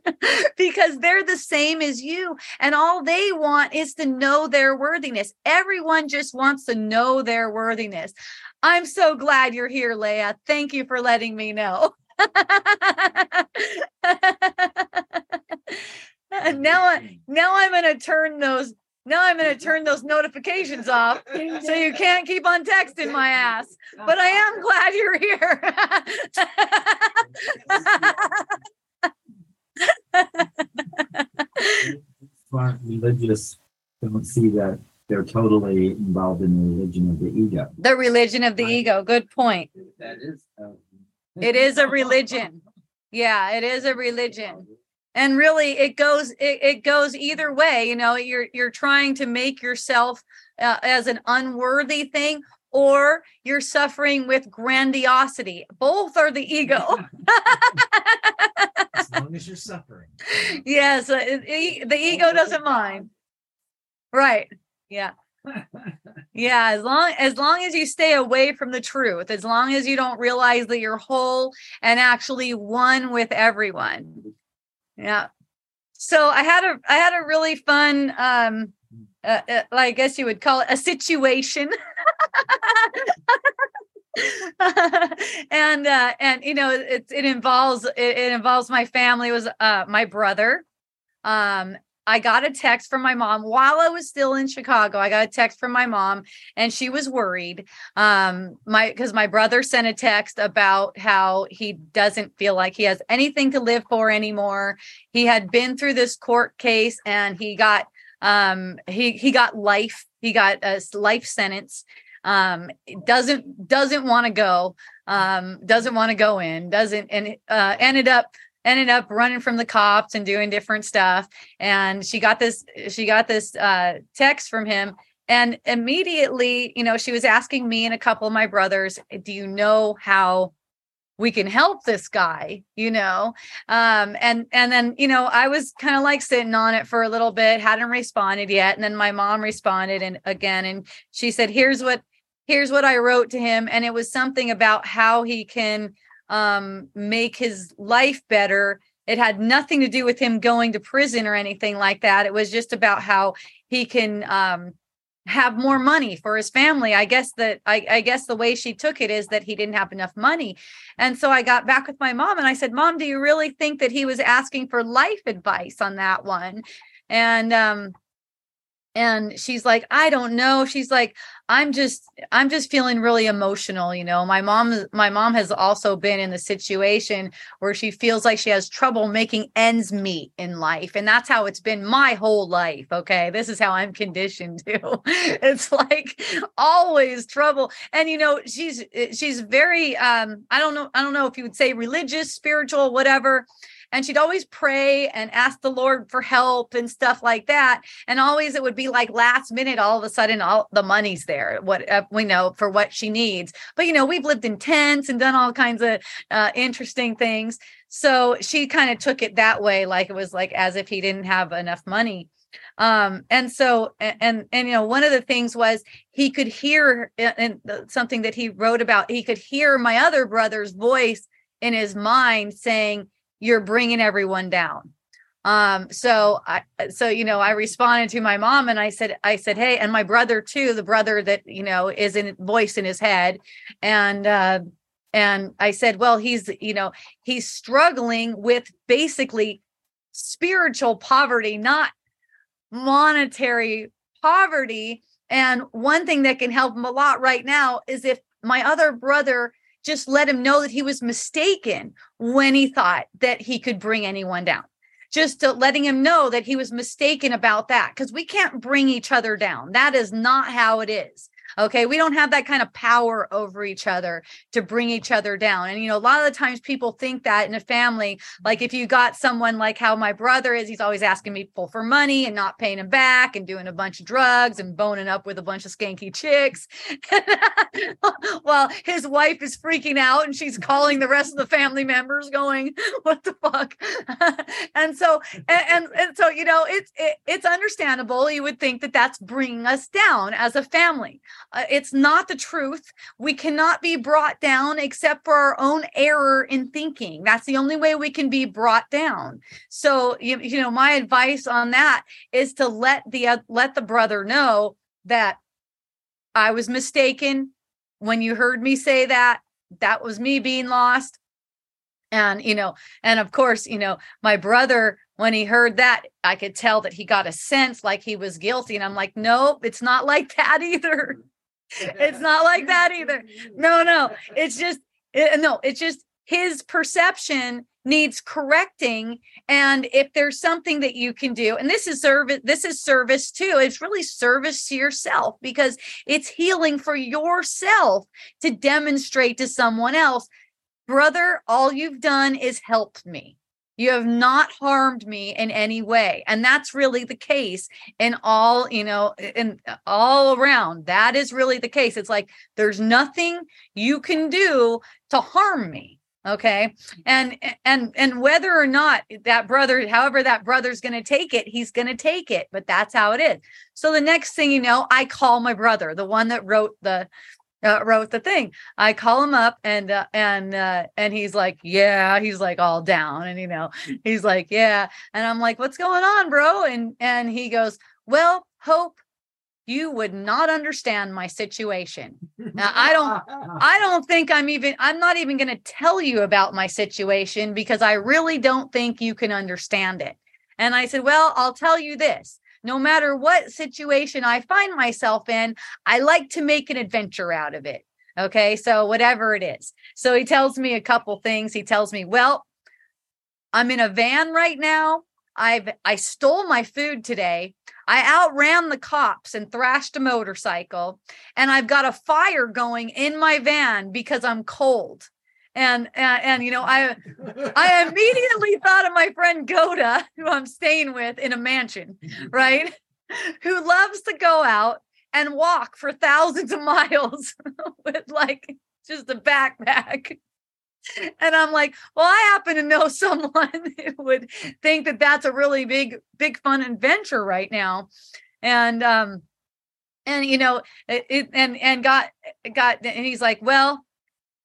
[LAUGHS] because they're the same as you. And all they want is to know their worthiness. Everyone just wants to know their worthiness. I'm so glad you're here, Leah. Thank you for letting me know. [LAUGHS] now, now I'm going to turn those now I'm going to turn those notifications off so you can't keep on texting my ass. But I am glad you're here. Religious don't see that they're totally involved in the religion of the ego. The religion of the ego. Good point. That is. Uh, it is a religion. Yeah, it is a religion and really it goes it, it goes either way you know you're you're trying to make yourself uh, as an unworthy thing or you're suffering with grandiosity. Both are the [LAUGHS] ego. As long as you're suffering. [LAUGHS] Yes uh, the ego doesn't mind. right yeah. [LAUGHS] Yeah as long as long as you stay away from the truth as long as you don't realize that you're whole and actually one with everyone yeah. So i had a i had a really fun um uh, uh, i guess you would call it a situation. [LAUGHS] And uh and you know it it involves it, it involves my family it was uh my brother. Um I got a text from my mom while I was still in Chicago. I got a text from my mom and she was worried. Um, my because my brother sent a text about how he doesn't feel like he has anything to live for anymore. He had been through this court case and he got um he he got life. He got a life sentence. Um doesn't doesn't want to go. Um doesn't want to go in. Doesn't and uh ended up ended up running from the cops and doing different stuff. And she got this she got this uh, text from him. And immediately you know she was asking me and a couple of my brothers do you know how we can help this guy? You know? Um and and then you know i was kind of like sitting on it for a little bit hadn't responded yet. And then my mom responded and again and she said here's what here's what i wrote to him. And it was something about how he can um, make his life better. It had nothing to do with him going to prison or anything like that. It was just about how he can um, have more money for his family. I guess that I, I, guess the way she took it is that he didn't have enough money. And so I got back with my mom and I said, Mom, do you really think that he was asking for life advice on that one? And um, and she's like i don't know. She's like i'm just i'm just feeling really emotional you know my mom my mom has also been in the situation where she feels like she has trouble making ends meet in life. And that's how it's been my whole life okay? This is how i'm conditioned [LAUGHS] to. It's like always trouble. And you know she's she's very um i don't know i don't know if you would say religious spiritual whatever and she'd always pray and ask the Lord for help and stuff like that. And always it would be like last minute, all of a sudden, all the money's there. What uh, we know for what she needs. But you know, we've lived in tents and done all kinds of uh, interesting things. So she kind of took it that way, like it was like as if he didn't have enough money um and so and and you know one of the things was he could hear and something that he wrote about he could hear my other brother's voice in his mind saying you're bringing everyone down. Um so i so you know i responded to my mom and i said i said hey and my brother too the brother that you know is in voice in his head. And uh and i said well he's you know he's struggling with basically spiritual poverty not monetary poverty. And one thing that can help him a lot right now is if my other brother just let him know that he was mistaken when he thought that he could bring anyone down. Just letting him know that he was mistaken about that because we can't bring each other down. That is not how it is. Okay. We don't have that kind of power over each other to bring each other down. And, you know, a lot of the times people think that in a family, like if you got someone like how my brother is, he's always asking people for money and not paying him back and doing a bunch of drugs and boning up with a bunch of skanky chicks. [LAUGHS] While his wife is freaking out and she's calling the rest of the family members going, [LAUGHS] what the fuck? [LAUGHS] and so, and, and, and, so, you know, it's, it, it's understandable. You would think that that's bringing us down as a family. Uh, it's not the truth. We cannot be brought down except for our own error in thinking. That's the only way we can be brought down. So, you, you know, my advice on that is to let the uh, let the brother know that I was mistaken when you heard me say that. That was me being lost. And, you know, and of course, you know, my brother when he heard that, I could tell that he got a sense like he was guilty. And I'm like, nope, it's not like [LAUGHS] that either it's not like that either. No, no. It's just it, eh, no, it's just his perception needs correcting and if there's something that you can do and this is service this is service too it's really service to yourself because it's healing for yourself to demonstrate to someone else brother all you've done is helped me you have not harmed me in any way. And that's really the case in all, you know, in uh, all around. That is really the case. It's like there's nothing you can do to harm me okay and and and whether or not that brother however that brother's going to take it he's going to take it but that's how it is so the next thing you know i call my brother the one that wrote the uh, wrote the thing. I call him up and uh, and uh, and he's like, yeah, he's like all down, and you know, he's like, yeah, and I'm like, what's going on, bro? And and he goes, well, Hope, you would not understand my situation. Now, I don't, [LAUGHS] I don't think I'm even, I'm not even going to tell you about my situation because I really don't think you can understand it. And I said, well, I'll tell you this no matter what situation I find myself in, I like to make an adventure out of it. Okay. So, whatever it is. So, he tells me a couple things. He tells me, well, I'm in a van right now. I've I stole my food today. I outran the cops and thrashed a motorcycle, and I've got a fire going in my van because I'm cold and and, and you know i i immediately thought of my friend goda who i'm staying with in a mansion right who loves to go out and walk for thousands of miles [LAUGHS] with like just a backpack. And i'm like well i happen to know [LAUGHS] someone who would think that that's a really big big fun adventure right now. And um and you know it, it and and got got and he's like well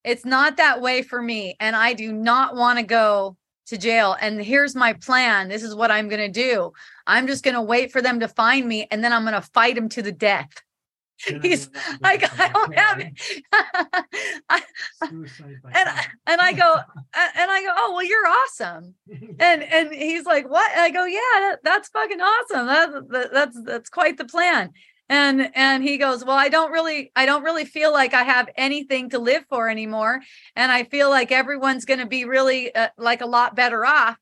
it's not that way for me. And I do not want to go to jail. And here's my plan. This is what I'm going to do. I'm just going to wait for them to find me and then I'm going to fight them to the death. [LAUGHS] He's like, I don't have it. [LAUGHS] I, and, and I go, [LAUGHS] and I go, oh, well, you're awesome. And, and he's like, what? And I go, yeah, that, that's fucking awesome. That, that, that's, that's quite the plan and and he goes well i don't really i don't really feel like i have anything to live for anymore. And i feel like everyone's going to be really uh, like a lot better off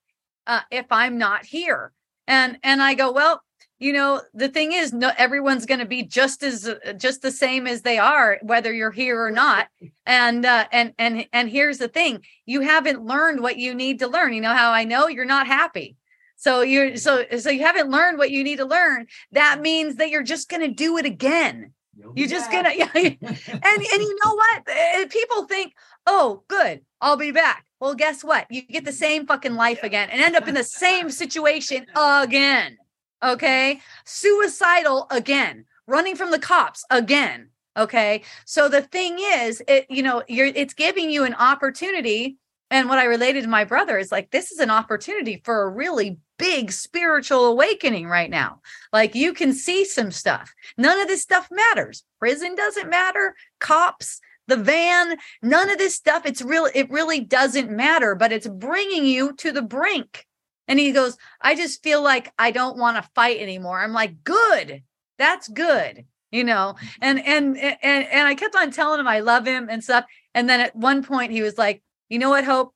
uh, if i'm not here. And and i go well you know the thing is no everyone's going to be just as uh, just the same as they are whether you're here or not. And uh, and and and here's the thing you haven't learned what you need to learn. You know how i know? You're not happy so you're so so you haven't learned what you need to learn. That means that you're just gonna do it again. You're just gonna [LAUGHS] yeah. and and you know what? Eh, people think, oh, good, I'll be back. Well, guess what? You get the same fucking life again and end up in the same situation [LAUGHS] again. Okay. Suicidal again, running from the cops again. Okay. So the thing is, it, you know, you're it's giving you an opportunity. And what I related to my brother is like, this is an opportunity for a really big spiritual awakening right now. Like you can see some stuff. None of this stuff matters. Prison doesn't matter. Cops, the van, none of this stuff. It's real. It really doesn't matter, but it's bringing you to the brink. And he goes, I just feel like I don't want to fight anymore. I'm like, good. That's good. You know, and and and and I kept on telling him I love him and stuff. And then at one point he was like, you know what, Hope?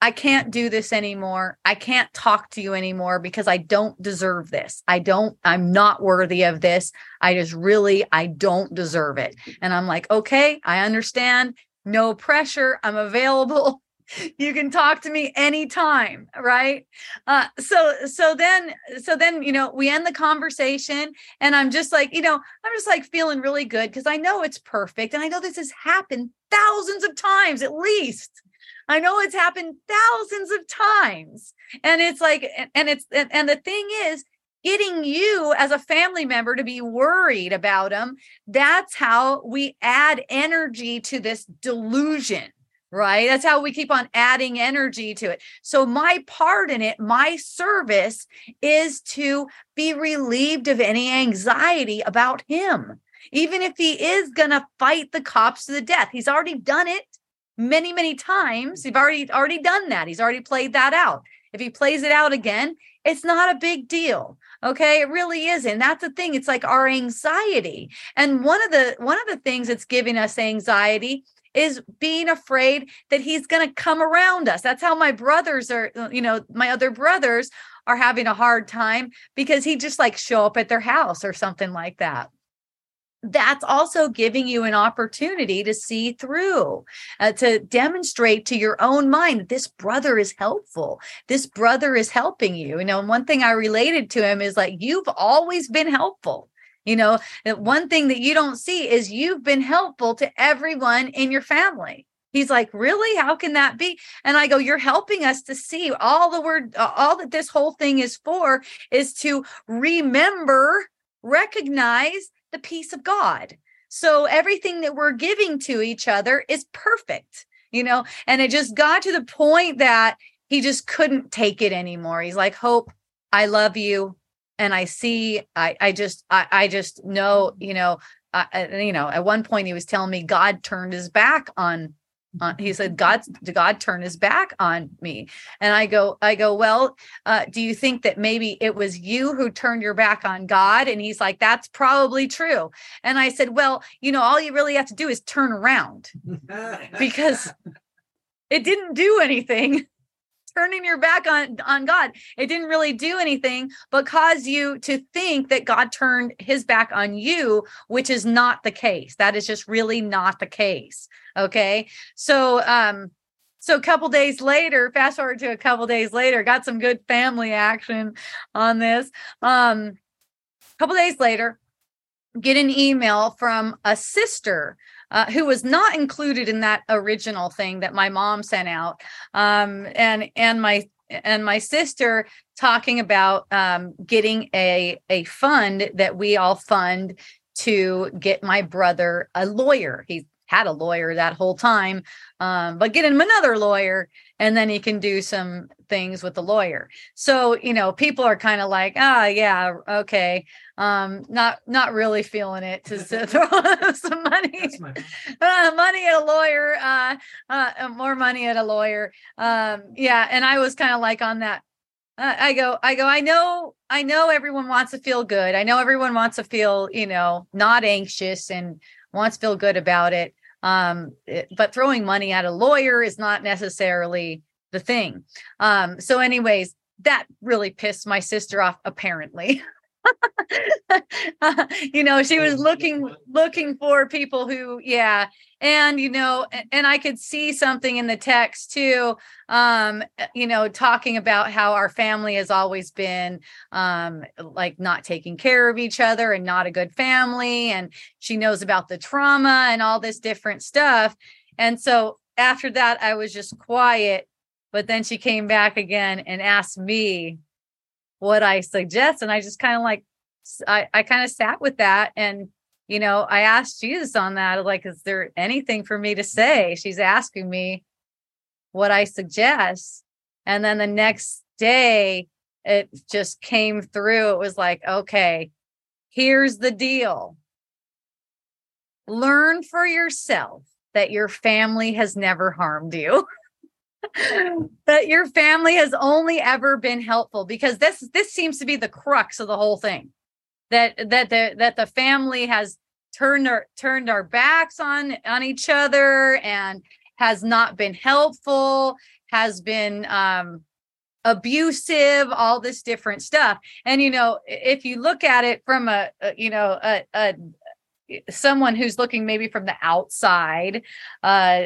I can't do this anymore. I can't talk to you anymore because I don't deserve this. I don't, I'm not worthy of this. I just really, I don't deserve it. And I'm like, okay, I understand. No pressure. I'm available. [LAUGHS] You can talk to me anytime, right? Uh, so, so then, so then, you know, we end the conversation and I'm just like, you know, I'm just like feeling really good because I know it's perfect. And I know this has happened thousands of times at least I know it's happened thousands of times. And it's like, and it's, and the thing is, getting you as a family member to be worried about them, that's how we add energy to this delusion right? That's how we keep on adding energy to it. So, my part in it, my service is to be relieved of any anxiety about him. Even if he is going to fight the cops to the death, he's already done it many, many times. He's already already done that. He's already played that out. If he plays it out again, it's not a big deal. Okay, it really isn't. That's the thing. It's like our anxiety. And one of the one of the things that's giving us anxiety is being afraid that he's going to come around us. That's how my brothers are, you know, my other brothers are having a hard time because he just like show up at their house or something like that that's also giving you an opportunity to see through, uh, to demonstrate to your own mind that this brother is helpful. This brother is helping you. You know, one thing I related to him is like, you've always been helpful. You know, one thing that you don't see is you've been helpful to everyone in your family. He's like, really? How can that be? And I go, you're helping us to see all the word, all that this whole thing is for is to remember, recognize the peace of God. So everything that we're giving to each other is perfect, you know, and it just got to the point that he just couldn't take it anymore. He's like, Hope, I love you. And I see, I, I just, I, I just know, you know, uh, you know, at one point he was telling me God turned his back on uh, he said god did god turn his back on me and i go i go well uh, do you think that maybe it was you who turned your back on god and he's like that's probably true and i said well you know all you really have to do is turn around [LAUGHS] because it didn't do anything [LAUGHS] turning your back on on God. It didn't really do anything but cause you to think that God turned his back on you, which is not the case. That is just really not the case. Okay? So um so a couple days later, fast forward to a couple days later, got some good family action on this. Um a couple days later, get an email from a sister uh, who was not included in that original thing that my mom sent out um, and and my and my sister talking about um, getting a a fund that we all fund to get my brother a lawyer he had a lawyer that whole time um, but get him another lawyer and then he can do some things with the lawyer. So you know people are kind of like ah yeah okay um not not really feeling it to, to [LAUGHS] throw some money [LAUGHS] uh, money at a lawyer uh, uh, uh more money at a lawyer um yeah and i was kind of like on that uh, i go i go i know i know everyone wants to feel good. I know everyone wants to feel you know not anxious and wants to feel good about it um it, but throwing money at a lawyer is not necessarily the thing. Um so anyways that really pissed my sister off apparently [LAUGHS] [LAUGHS] you know she was looking looking for people who yeah and you know and i could see something in the text too um you know talking about how our family has always been um like not taking care of each other and not a good family and she knows about the trauma and all this different stuff and so after that i was just quiet but then she came back again and asked me what I suggest. And I just kind of like, I, I kind of sat with that. And, you know, I asked Jesus on that, like, is there anything for me to say? She's asking me what I suggest. And then the next day, it just came through. It was like, okay, here's the deal learn for yourself that your family has never harmed you. [LAUGHS] [LAUGHS] that your family has only ever been helpful because this this seems to be the crux of the whole thing. That that the that the family has turned our turned our backs on on each other and has not been helpful has been um abusive all this different stuff. And you know if you look at it from a, a you know a, a someone who's looking maybe from the outside uh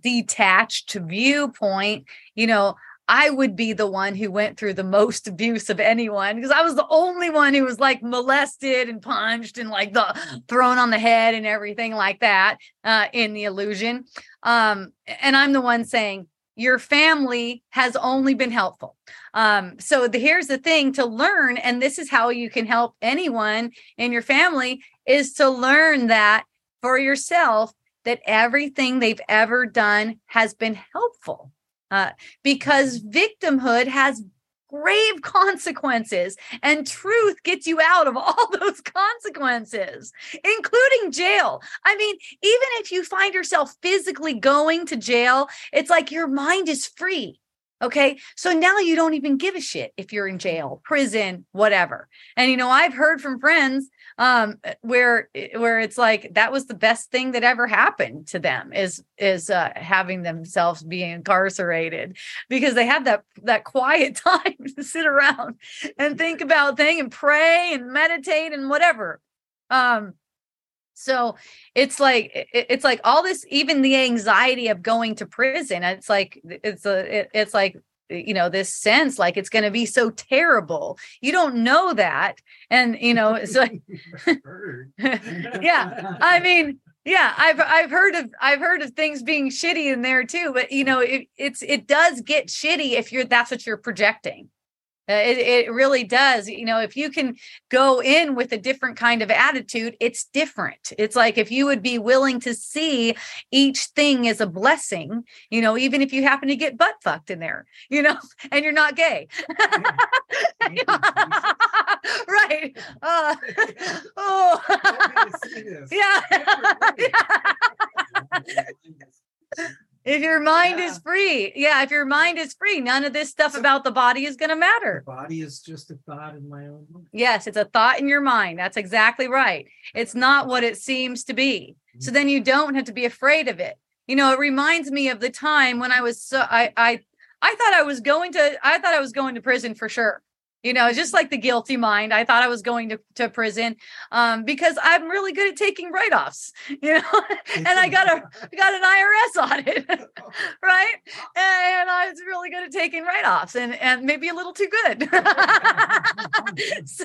detached viewpoint you know I would be the one who went through the most abuse of anyone because I was the only one who was like molested and punched and like the thrown on the head and everything like that uh, in the illusion. Um, and I'm the one saying, your family has only been helpful. Um, so the, here's the thing to learn, and this is how you can help anyone in your family is to learn that for yourself that everything they've ever done has been helpful. Uh, because victimhood has grave consequences and truth gets you out of [LAUGHS] all those consequences including jail. I mean even if you find yourself physically going to jail it's like your mind is free okay? So now you don't even give a shit if you're in jail prison whatever. And you know i've heard from friends um where where it's like that was the best thing that ever happened to them is is uh having themselves be incarcerated because they have that that quiet [LAUGHS] time to sit around and think about things and pray and meditate and whatever. Um so it's like it's like all this even the anxiety of going to prison it's like it's a it's like Eh, you know this sense like it's going to be so terrible. You don't know that and you know it's like [LAUGHS] [LAUGHS] yeah i mean yeah i've i've heard of i've heard of things being shitty in there too but you know it, it's it does get shitty if you're that's what you're projecting it, it really does. You know, if you can go in with a different kind of attitude, it's different. It's like if you would be willing to see each thing as a blessing, you know, even if you happen to get butt fucked in there, [LAUGHS] you know, and you're not gay. [LAUGHS] [LAUGHS] right. Uh, oh, yeah. yeah if your mind yeah. is free yeah if your mind is free none of this stuff so, about the body is going to matter. The body is just a thought in my own mind. Yes it's a thought in your mind that's exactly right. It's not what it seems to be. Mm-hmm. so then you don't have to be afraid of it. You know it reminds me of the time when i was so i i i thought i was going to i thought i was going to prison for sure you know just like the guilty mind i thought i was going to, to prison um, because i'm really good at taking write-offs [LAUGHS] you know? And i got a [LAUGHS] got an irs audit [LAUGHS] right? And i was really good at taking write-offs and and maybe a little too good. So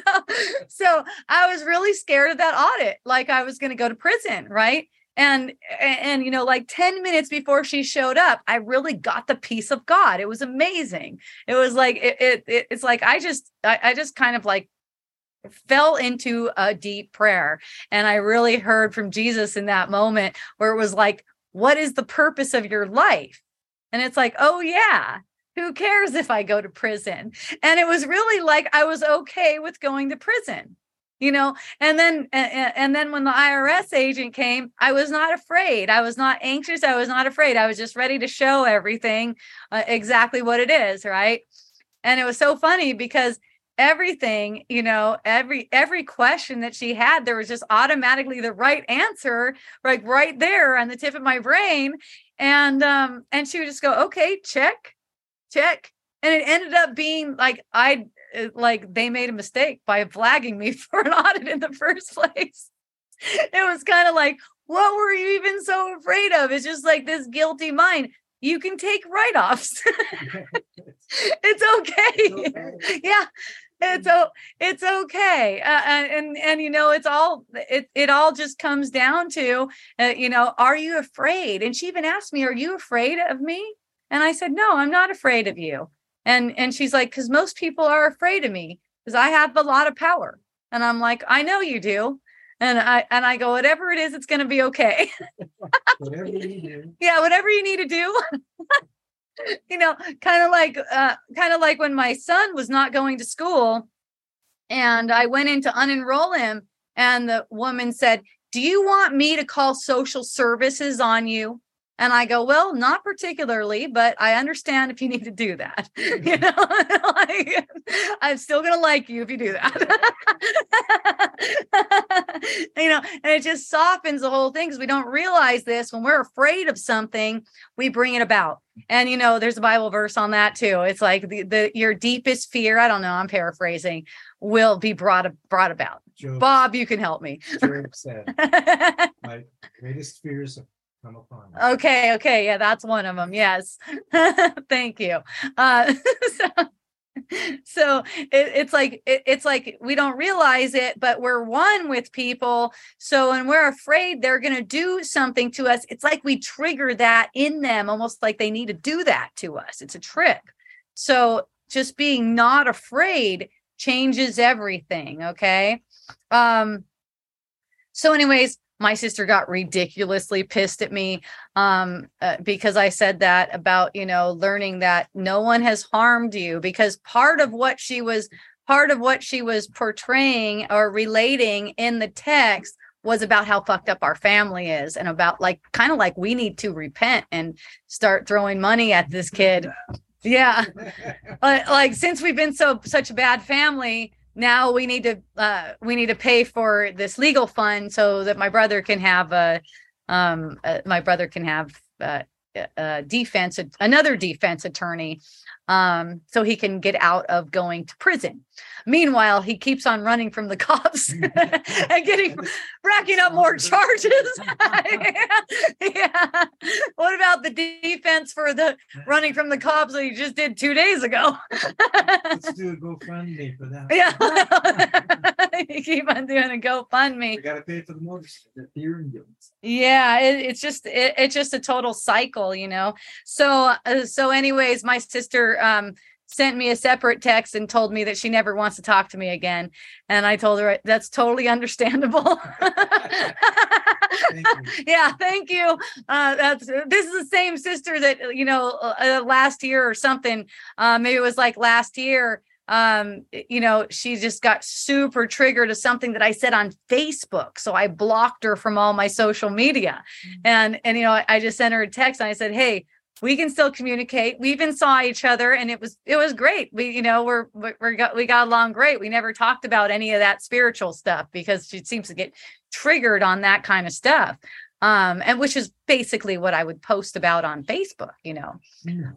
so i was really scared of that audit like i was going to go to prison right and and you know like 10 minutes before she showed up i really got the peace of god. It was amazing. It was like it, it it's like i just I, I just kind of like fell into a deep prayer. And i really heard from jesus in that moment where it was like what is the purpose of your life? And it's like oh yeah. Who cares if i go to prison? And it was really like i was okay with going to prison you know and then and, then when the irs agent came i was not afraid. I was not anxious. I was not afraid. I was just ready to show everything uh, exactly what it is right? And it was so funny because everything you know every every question that she had there was just automatically the right answer like right there on the tip of my brain. And um and she would just go okay check check. And it ended up being like i it, like they made a mistake by flagging me [LAUGHS] for an audit in the first place. It was kind of like, what were you even so afraid of? It's just like this guilty mind. You can take write offs. [LAUGHS] it's okay. okay. yeah it's oh it's okay uh, and, and and you know it's all it it all just comes down to uh, you know are you afraid and she even asked me are you afraid of me and i said no i'm not afraid of you and and she's like because most people are afraid of me because i have a lot of power and i'm like i know you do and i and i go whatever it is it's going to be okay [LAUGHS] whatever you do. yeah whatever you need to do. [LAUGHS] You know kind of like uh kind of like when my son was not going to school and i went in to unenroll him and the woman said do you want me to call social services on you And I go, well, not particularly, but I understand if you need to do that. [LAUGHS] you mm-hmm. know, [LAUGHS] like, I'm still gonna like you if you do that. [LAUGHS] you know, and it just softens the whole thing because we don't realize this when we're afraid of something, we bring it about. And you know, there's a Bible verse on that too. It's like the, the your deepest fear, I don't know, I'm paraphrasing, will be brought brought about. Job, Bob, you can help me. Job said, My greatest fears come upon. Okay, okay, yeah, that's one of them. Yes, [LAUGHS] thank you. Uh, [LAUGHS] so, so it, it's like it, it's like we don't realize it, but we're one with people. So when we're afraid they're going to do something to us, it's like we trigger that in them, almost like they need to do that to us. It's a trick. So just being not afraid changes everything. Okay. Um. So, anyways, my sister got ridiculously pissed at me um, uh, because I said that about, you know, learning that no one has harmed you because part of what she was part of what she was portraying or relating in the text was about how fucked up our family is and about like kind of like we need to repent and start throwing money at this kid. [LAUGHS] Yeah. like, like since we've been so such a bad family, now we need to uh, we need to pay for this legal fund so that my brother can have a um uh, my brother can have uh, a defense another defense attorney um, so he can get out of going to prison. Meanwhile, he keeps on running from the cops [LAUGHS] and getting racking up more charges. yeah. [LAUGHS] yeah. What about the defense for the running from the cops that he just did two days ago? Let's do a GoFundMe for that. [LAUGHS] Yeah. you keep on doing a GoFundMe. We gotta pay for the motorcycle. Yeah, it, it's just it, it's just a total cycle, you know. So uh, so anyways, my sister um, sent me a separate text and told me that she never wants to talk to me again. And I told her that's totally understandable. [LAUGHS] Thank yeah, thank you. Uh, that's this is the same sister that you know uh, uh, last year or something. Uh, maybe it was like last year. Um, you know, she just got super triggered to something that I said on Facebook. So I blocked her from all my social media. Mm-hmm. And and you know, I, I just sent her a text and I said, Hey, we can still communicate. We even saw each other and it was it was great. We you know we're we got we got along great. We never talked about any of that spiritual stuff because she seems to get triggered on that kind of stuff. Um and which is basically what I would post about on Facebook, you know. Yeah.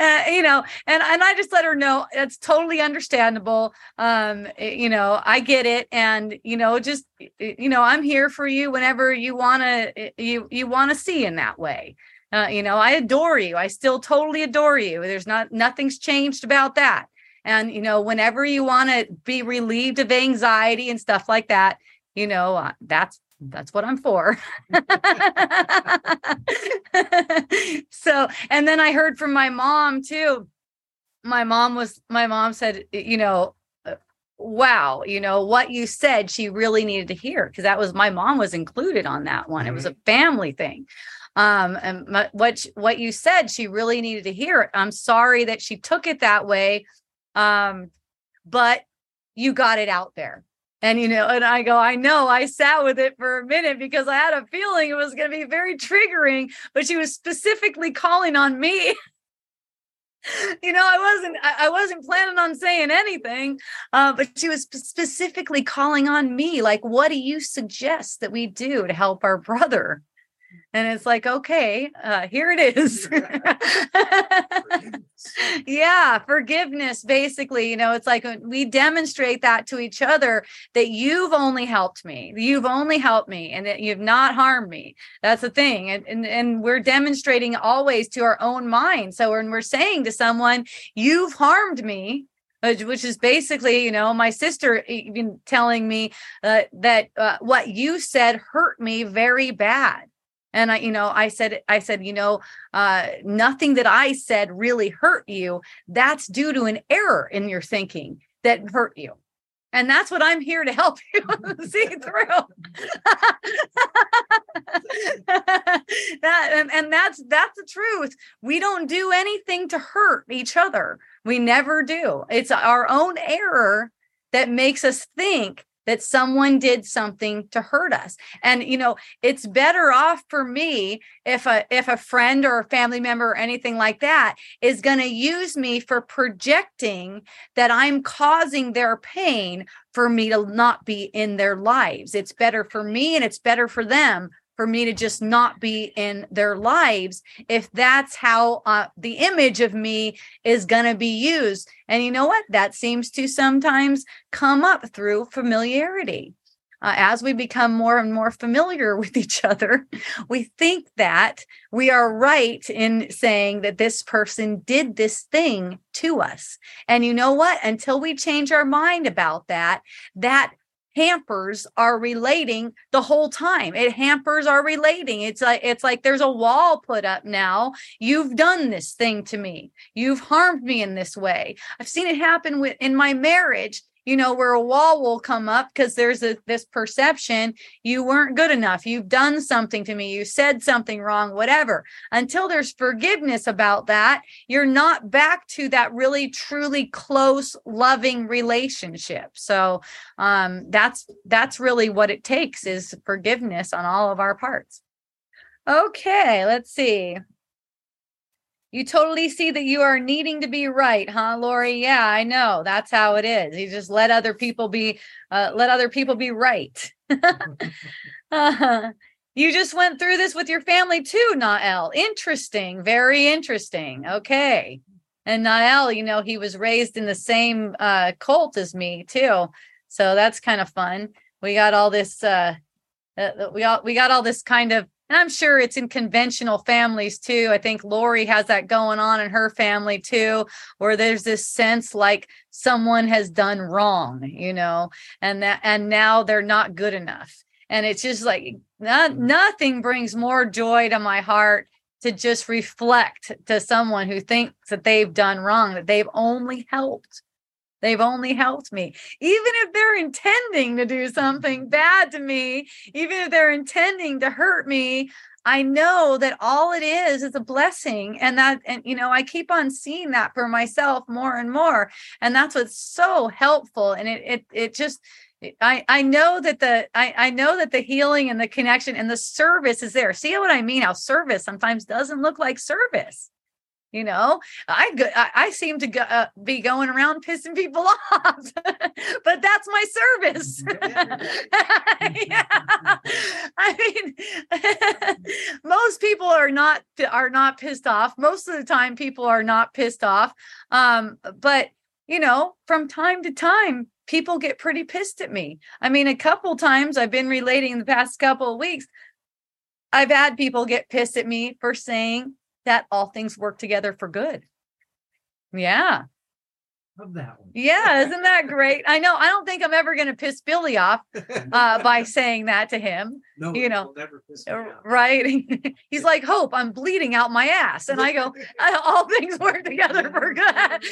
Uh, you know and and i just let her know it's totally understandable um eh, you know i get it and you know just eh, you know i'm here for you whenever you want to you you want to see in that way. Uh, you know i adore you. I still totally adore you. There's not nothing's changed about that and you know whenever you want to be relieved of anxiety and stuff like that you know uh, that's that's what I'm for. [LAUGHS] so, and then I heard from my mom too. My mom was, my mom said, you know, uh, wow, you know, what you said, she really needed to hear because that was my mom was included on that one. It was a family thing. Um, and my, what, what you said, she really needed to hear it. I'm sorry that she took it that way. Um, but you got it out there and, you know, and I go, I know I sat with it for a minute because I had a feeling it was going to be very triggering, but she was specifically calling on me. [LAUGHS] you know, I wasn't, I wasn't planning on saying anything, uh, but she was specifically calling on me. Like, what do you suggest that we do to help our brother? And it's like okay uh, here it is. [LAUGHS] Yeah forgiveness basically you know it's like uh, we demonstrate that to each other that you've only helped me you've only helped me and that you've not harmed me. That's the thing and, and and we're demonstrating always to our own mind. So when we're saying to someone you've harmed me which is basically, you know, my sister even telling me uh, that uh, what you said hurt me very bad and i you know i said i said you know uh, nothing that i said really hurt you. That's due to an error in your thinking that hurt you. And that's what i'm here to help [LAUGHS] you [LAUGHS] see through. [LAUGHS] That and, and that's that's the truth. We don't do anything to hurt each other. We never do. It's our own error that makes us think that someone did something to hurt us. And you know it's better off for me if a if a friend or a family member or anything like that is going to use me for projecting that i'm causing their pain for me to not be in their lives. It's better for me and it's better for them for me to just not be in their lives if that's how uh, the image of me is going to be used. And you know what? That seems to sometimes come up through familiarity. Uh, as we become more and more familiar [LAUGHS] with each other, we think that we are right in saying that this person did this thing to us. And you know what? Until we change our mind about that, that hampers our relating the whole time. It hampers our relating. It's like it's like there's a wall put up now. You've done this thing to me. You've harmed me in this way. I've seen it happen with in my marriage you know, where a wall will come up because there's a, this perception you weren't good enough. You've done something to me. You said something wrong, whatever. Until there's forgiveness about that, you're not back to that really, truly close, loving relationship. So um, that's that's really what it takes is forgiveness on all of our parts. Okay, let's see. You totally see that you are needing to be right, huh, Lori? Yeah, I know. That's how it is. You just let other people be, uh, let other people be right. uh, [LAUGHS] you just went through this with your family too, Nael. Interesting. Very interesting. Okay. And Nael, you know, he was raised in the same uh, cult as me too. So that's kind of fun. We got all this, uh, uh we all, we got all this kind of and I'm sure it's in conventional families too. I think Lori has that going on in her family too, where there's this sense like someone has done wrong, you know, and that and now they're not good enough. And it's just like not, mm-hmm. nothing brings more joy to my heart to just reflect to someone who thinks that they've done wrong, that they've only helped They've only helped me. Even if they're intending to do something mm-hmm. bad to me, even if they're intending to hurt me, I know that all it is is a blessing. And that, and you know, I keep on seeing that for myself more and more. And that's what's so helpful. And it, it, it just, I, I know that the I, I know that the healing and the connection and the service is there. See what I mean? How service sometimes doesn't look like service you know? I go, I, seem to go, uh, be going around pissing people [LAUGHS] off but that's my service. Yeah. [LAUGHS] i mean [LAUGHS] most people are not are not pissed off. Most of the time people are not pissed off. Um, but you know from time to time people get pretty pissed at me. I mean a couple times i've been relating the past couple of weeks i've had people get pissed at me for saying that all things work together for good. Yeah. Love that one. Yeah, isn't that great? [LAUGHS] I know. I don't think I'm ever going to piss Billy off uh, by [LAUGHS] saying that to him. No, you know, never piss uh, right? [LAUGHS] He's like, "Hope, I'm bleeding out my ass," and I go, "All things work together for good."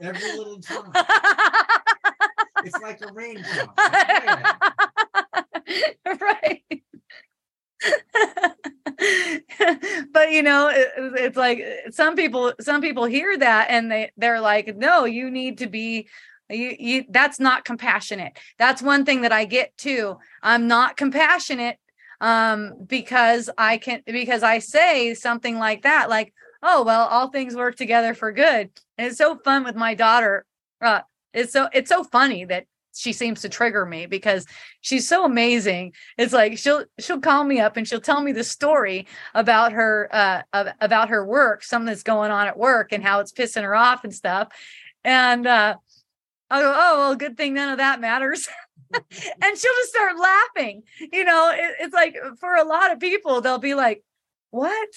Every little time. It's like a raindrop. right. [LAUGHS] but you know it, it's like some people some people hear that and they they're like no you need to be you you that's not compassionate. That's one thing that i get too. I'm not compassionate um because i can because i say something like that like oh well all things work together for good. And it's so fun with my daughter uh it's so it's so funny that she seems to trigger me because she's so amazing. It's like she'll she'll call me up and she'll tell me the story about her uh about her work, something that's going on at work and how it's pissing her off and stuff. And uh I go, oh well, good thing none of that matters. [LAUGHS] and she'll just start laughing. You know, it, it's like for a lot of people, they'll be like, What?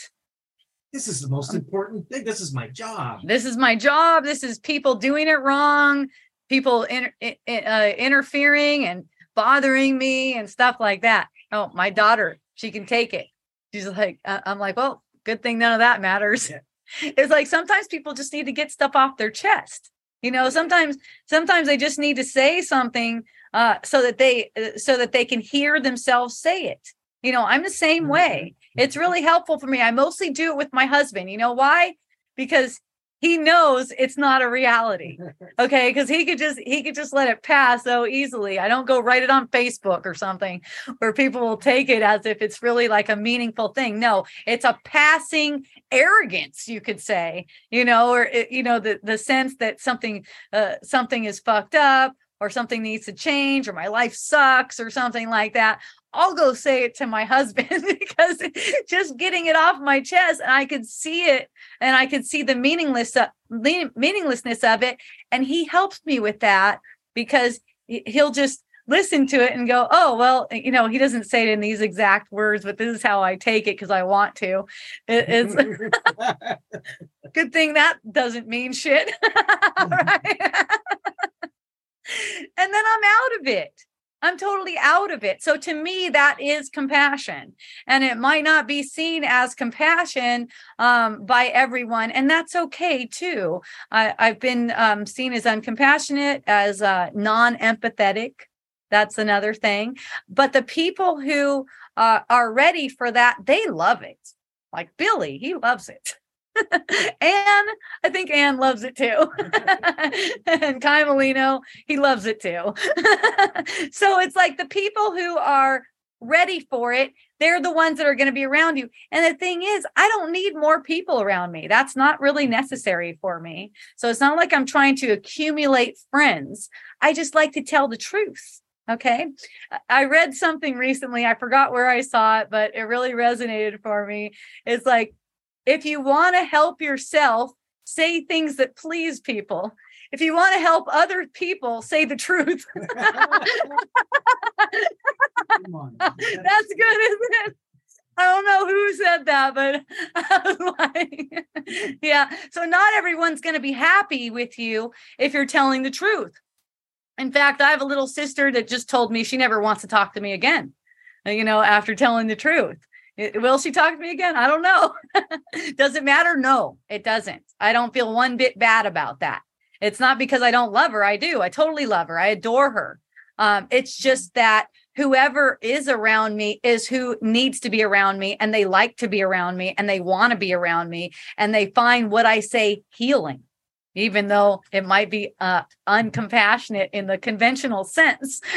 This is the most um, important thing. This is my job. This is my job. This is people doing it wrong people uh, interfering and bothering me and stuff like that. Oh, my daughter, she can take it. She's like, uh, I'm like, well, good thing none of that matters. Yeah. [LAUGHS] It's like sometimes people just need to get stuff off their chest. You know, sometimes sometimes they just need to say something uh, so that they uh, so that they can hear themselves say it. You know, I'm the same mm-hmm. way. It's really helpful for me. I mostly do it with my husband. You know why? Because he knows it's not a reality. [LAUGHS] Okay. Cause he could just, he could just let it pass so easily. I don't go write it on Facebook or something where people will take it as if it's really like a meaningful thing. No, it's a passing arrogance, you could say, you know, or, it, you know, the, the sense that something, uh, something is fucked up or something needs to change or my life sucks or something like that. I'll go say it to my [LAUGHS] husband because just getting it off my chest and I could see it and I could see the meaningless uh, meaninglessness of it and he helps me with that because he'll just listen to it and go oh well you know he doesn't say it in these exact words but this is how I take it because I want to. It, it's [LAUGHS] good thing that doesn't mean shit. [LAUGHS] Right? And then I'm out of it I'm totally out of it. So to me, that is compassion. And it might not be seen as compassion um, by everyone. And that's okay too. I, have been um, seen as uncompassionate, as uh, non empathetic. That's another thing. But the people who uh, are ready for that, they love it. Like Billy, he loves it. [LAUGHS] Anne, I think Anne loves it too. [LAUGHS] [LAUGHS] and Kai Molino, he loves it too. so it's like the people who are ready for it, they're the ones that are going to be around you. And the thing is, I don't need more people around me. That's not really necessary for me. So it's not like I'm trying to accumulate friends. I just like to tell the truth. Okay. I read something recently. I forgot where I saw it, but it really resonated for me. It's like if you want to help yourself, say things that please people. If you want to help other people, say the truth. [LAUGHS] [LAUGHS] That's good, isn't it? I don't know who said that, but I was [LAUGHS] like, yeah. So not everyone's going to be happy with you if you're telling the truth. In fact, I have a little sister that just told me she never wants to talk to me again, you know, after telling the truth. Will she talk to me again? I don't know. [LAUGHS] Does it matter? No, it doesn't. I don't feel one bit bad about that. It's not because I don't love her. I do. I totally love her. I adore her. Um, it's just that whoever is around me is who needs to be around me and they like to be around me and they want to be around me and they find what I say healing, even though it might be uh, uncompassionate in the conventional sense. [LAUGHS]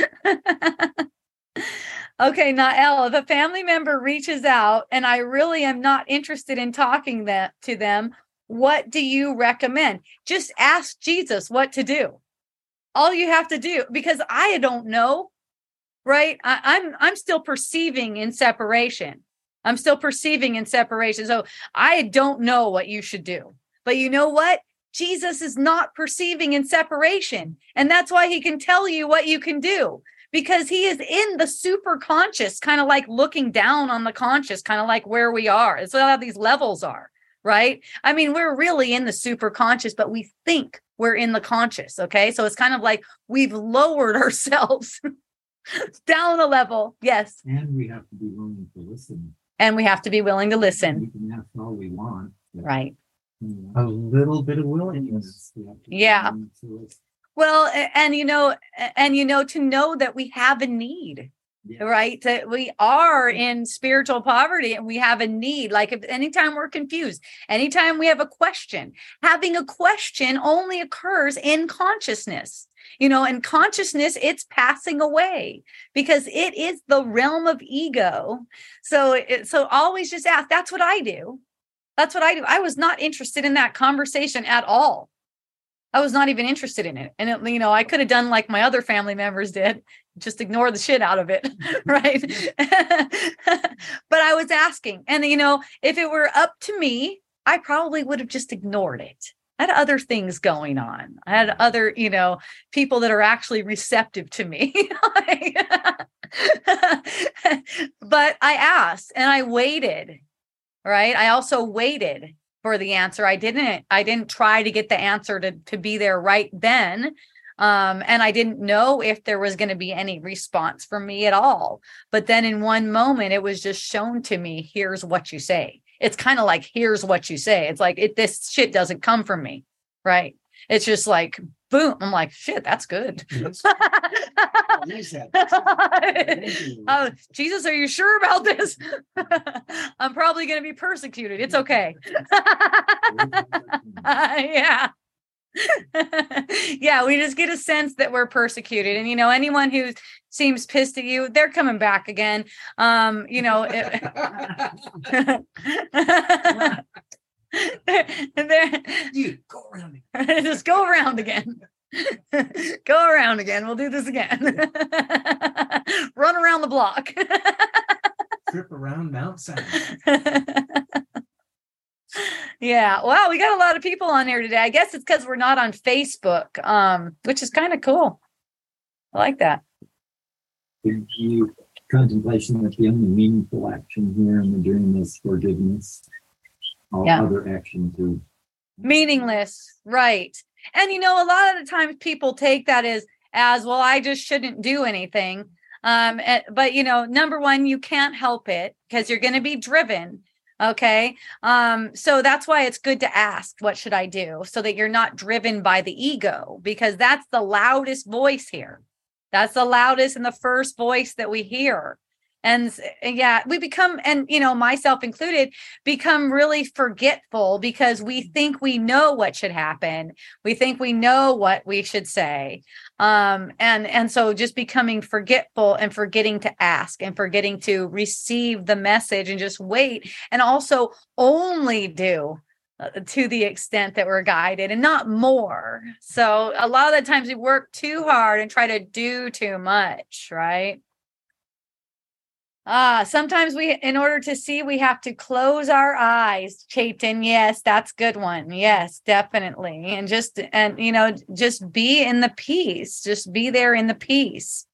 Okay, Nael, if a family member reaches out and I really am not interested in talking that to them, what do you recommend? Just ask Jesus what to do. All you have to do, because I don't know, right? I, I'm I'm still perceiving in separation. I'm still perceiving in separation. So I don't know what you should do. But you know what? Jesus is not perceiving in separation. And that's why he can tell you what you can do because he is in the super conscious, kind of like looking down on the conscious, kind of like where we are. It's how these levels are, right? I mean, we're really in the super conscious, but we think we're in the conscious. Okay. So it's kind of like we've lowered [LAUGHS] ourselves down a level. Yes. And we have to be willing to listen. And we have to be willing to listen. We can ask all we want. Right. A little bit of willingness. Yeah. Well, and you know, and you know, to know that we have a need, yeah. right? That we are in spiritual poverty and we have a need. Like if anytime we're confused, anytime we have a question, having a question only occurs in consciousness. You know, and consciousness, it's passing away because it is the realm of ego. So, it, so always just ask. That's what I do. That's what I do. I was not interested in that conversation at all I was not even interested in it. And, it, you know, I could have done like my other family members did, just ignore the shit out of it. [LAUGHS] right. [LAUGHS] but I was asking. And, you know, if it were up to me, I probably would have just ignored it. I had other things going on. I had other, you know, people that are actually receptive to me. [LAUGHS] but I asked and I waited. Right. I also waited for the answer. I didn't I didn't try to get the answer to to be there right then. Um, and I didn't know if there was going to be any response from me at all. But then in one moment, it was just shown to me, here's what you say. It's kind of like, here's what you say. It's like, it, this shit doesn't come from me. Right. It's just like, boom. I'm like, shit, that's good. [LAUGHS] [LAUGHS] [LAUGHS] oh, Jesus, are you sure about this? I'm probably going to be persecuted. It's okay. yeah. yeah, we just get a sense that we're persecuted. And you know, anyone who seems pissed at you, they're coming back again. Um, you know, it, they're, you go around. [LAUGHS] just go around again. [LAUGHS] go around again. We'll do this again. [LAUGHS] Run around the block. Trip around Mount Sinai. yeah. Wow, we got a lot of people on here today. I guess it's because we're not on Facebook, um, which is kind of cool. I like that. Did you contemplation that the only meaningful action here in the dream is forgiveness? All Yeah. other actions are Meaningless, right? And you know, a lot of the times people take that as as well. I just shouldn't do anything. Um, eh, but you know, number one, you can't help it because you're going to be driven. Okay. Um, so that's why it's good to ask, what should I do? So that you're not driven by the ego, because that's the loudest voice here. That's the loudest and the first voice that we hear. And yeah, we become, and you know, myself included, become really forgetful because we think we know what should happen. We think we know what we should say. Um, and and so just becoming forgetful and forgetting to ask and forgetting to receive the message and just wait and also only do uh, to the extent that we're guided and not more. So a lot of the times we work too hard and try to do too much, right? Ah, sometimes we, in order to see, we have to close our eyes. Chaitan, yes, that's good one. Yes, definitely. And just, and you know, just be in the peace. Just be there in the peace.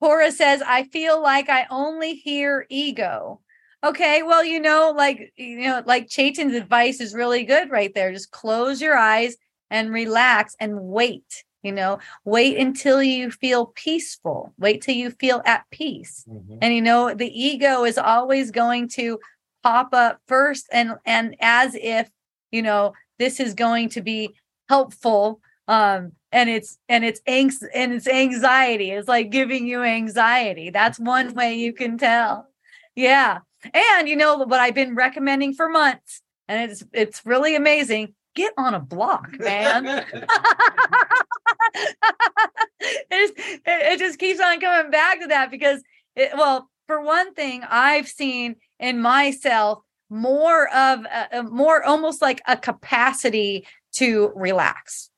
Cora says, I feel like I only hear ego. Okay, well, you know, like, you know, like Chaitan's advice is really good right there. Just close your eyes and relax and wait. You know, wait until you feel peaceful. Wait till you feel at peace. And you know, the ego is always going to pop up first and and as if, you know, this is going to be helpful um and it's and it's angst and it's anxiety. It's like giving you anxiety. That's one way you can tell. Yeah. And you know what I've been recommending for months and it's it's really amazing. Get on a block, man. [LAUGHS] [LAUGHS] it, just, it, just keeps on coming back to that because it, well for one thing i've seen in myself more of a, a more almost like a capacity to relax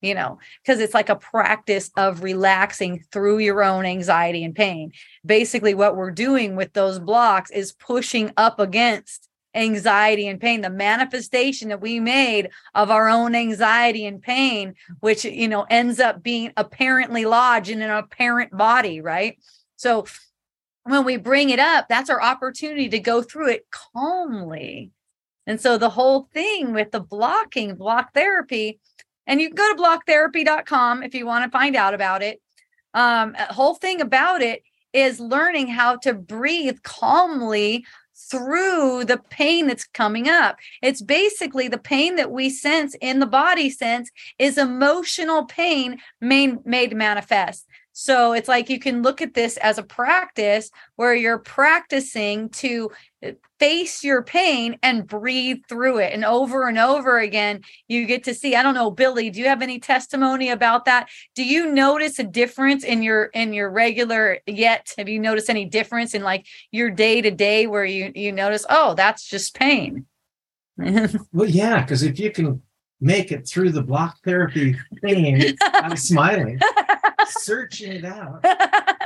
you know because it's like a practice of relaxing through your own anxiety and pain basically what we're doing with those blocks is pushing up against anxiety and pain the manifestation that we made of our own anxiety and pain which you know ends up being apparently lodged in an apparent body right? So when we bring it up that's our opportunity to go through it calmly. And so the whole thing with the blocking block therapy and you can go to blocktherapy.com if you want to find out about it. Um whole thing about it is learning how to breathe calmly through the pain that's coming up. It's basically the pain that we sense in the body sense is emotional pain made, manifest. So it's like you can look at this as a practice where you're practicing to uh, face your pain and breathe through it. And over and over again, you get to see. I don't know, Billy, do you have any testimony about that? Do you notice a difference in your in your regular yet? Have you noticed any difference in like your day to day where you you notice, oh, that's just pain? [LAUGHS] Well, yeah, because if you can make it through the block therapy thing, I'm smiling, [LAUGHS] searching it out,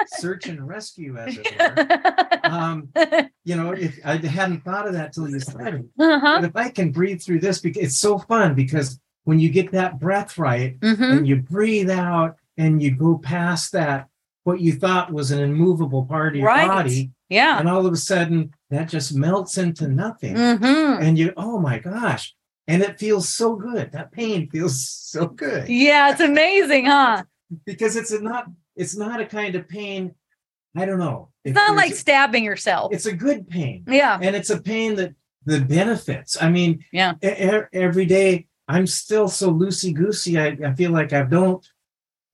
search and rescue, as it were. [LAUGHS] Um, you know, if I hadn't thought of that till you started, uh-huh. but if I can breathe through this, because it's so fun because when you get that breath right hmm and you breathe out and you go past that, what you thought was an immovable part of your Right. body, Yeah. and all of a sudden that just melts into nothing hmm and you oh my gosh and it feels so good that pain feels so good Yeah, it's amazing, huh? Because it's a not it's not a kind of pain i don't know It's not like stabbing yourself. it's a good pain Yeah. and it's a pain that the benefits i mean Yeah. every day i'm still so loosey goosey I, I feel like i don't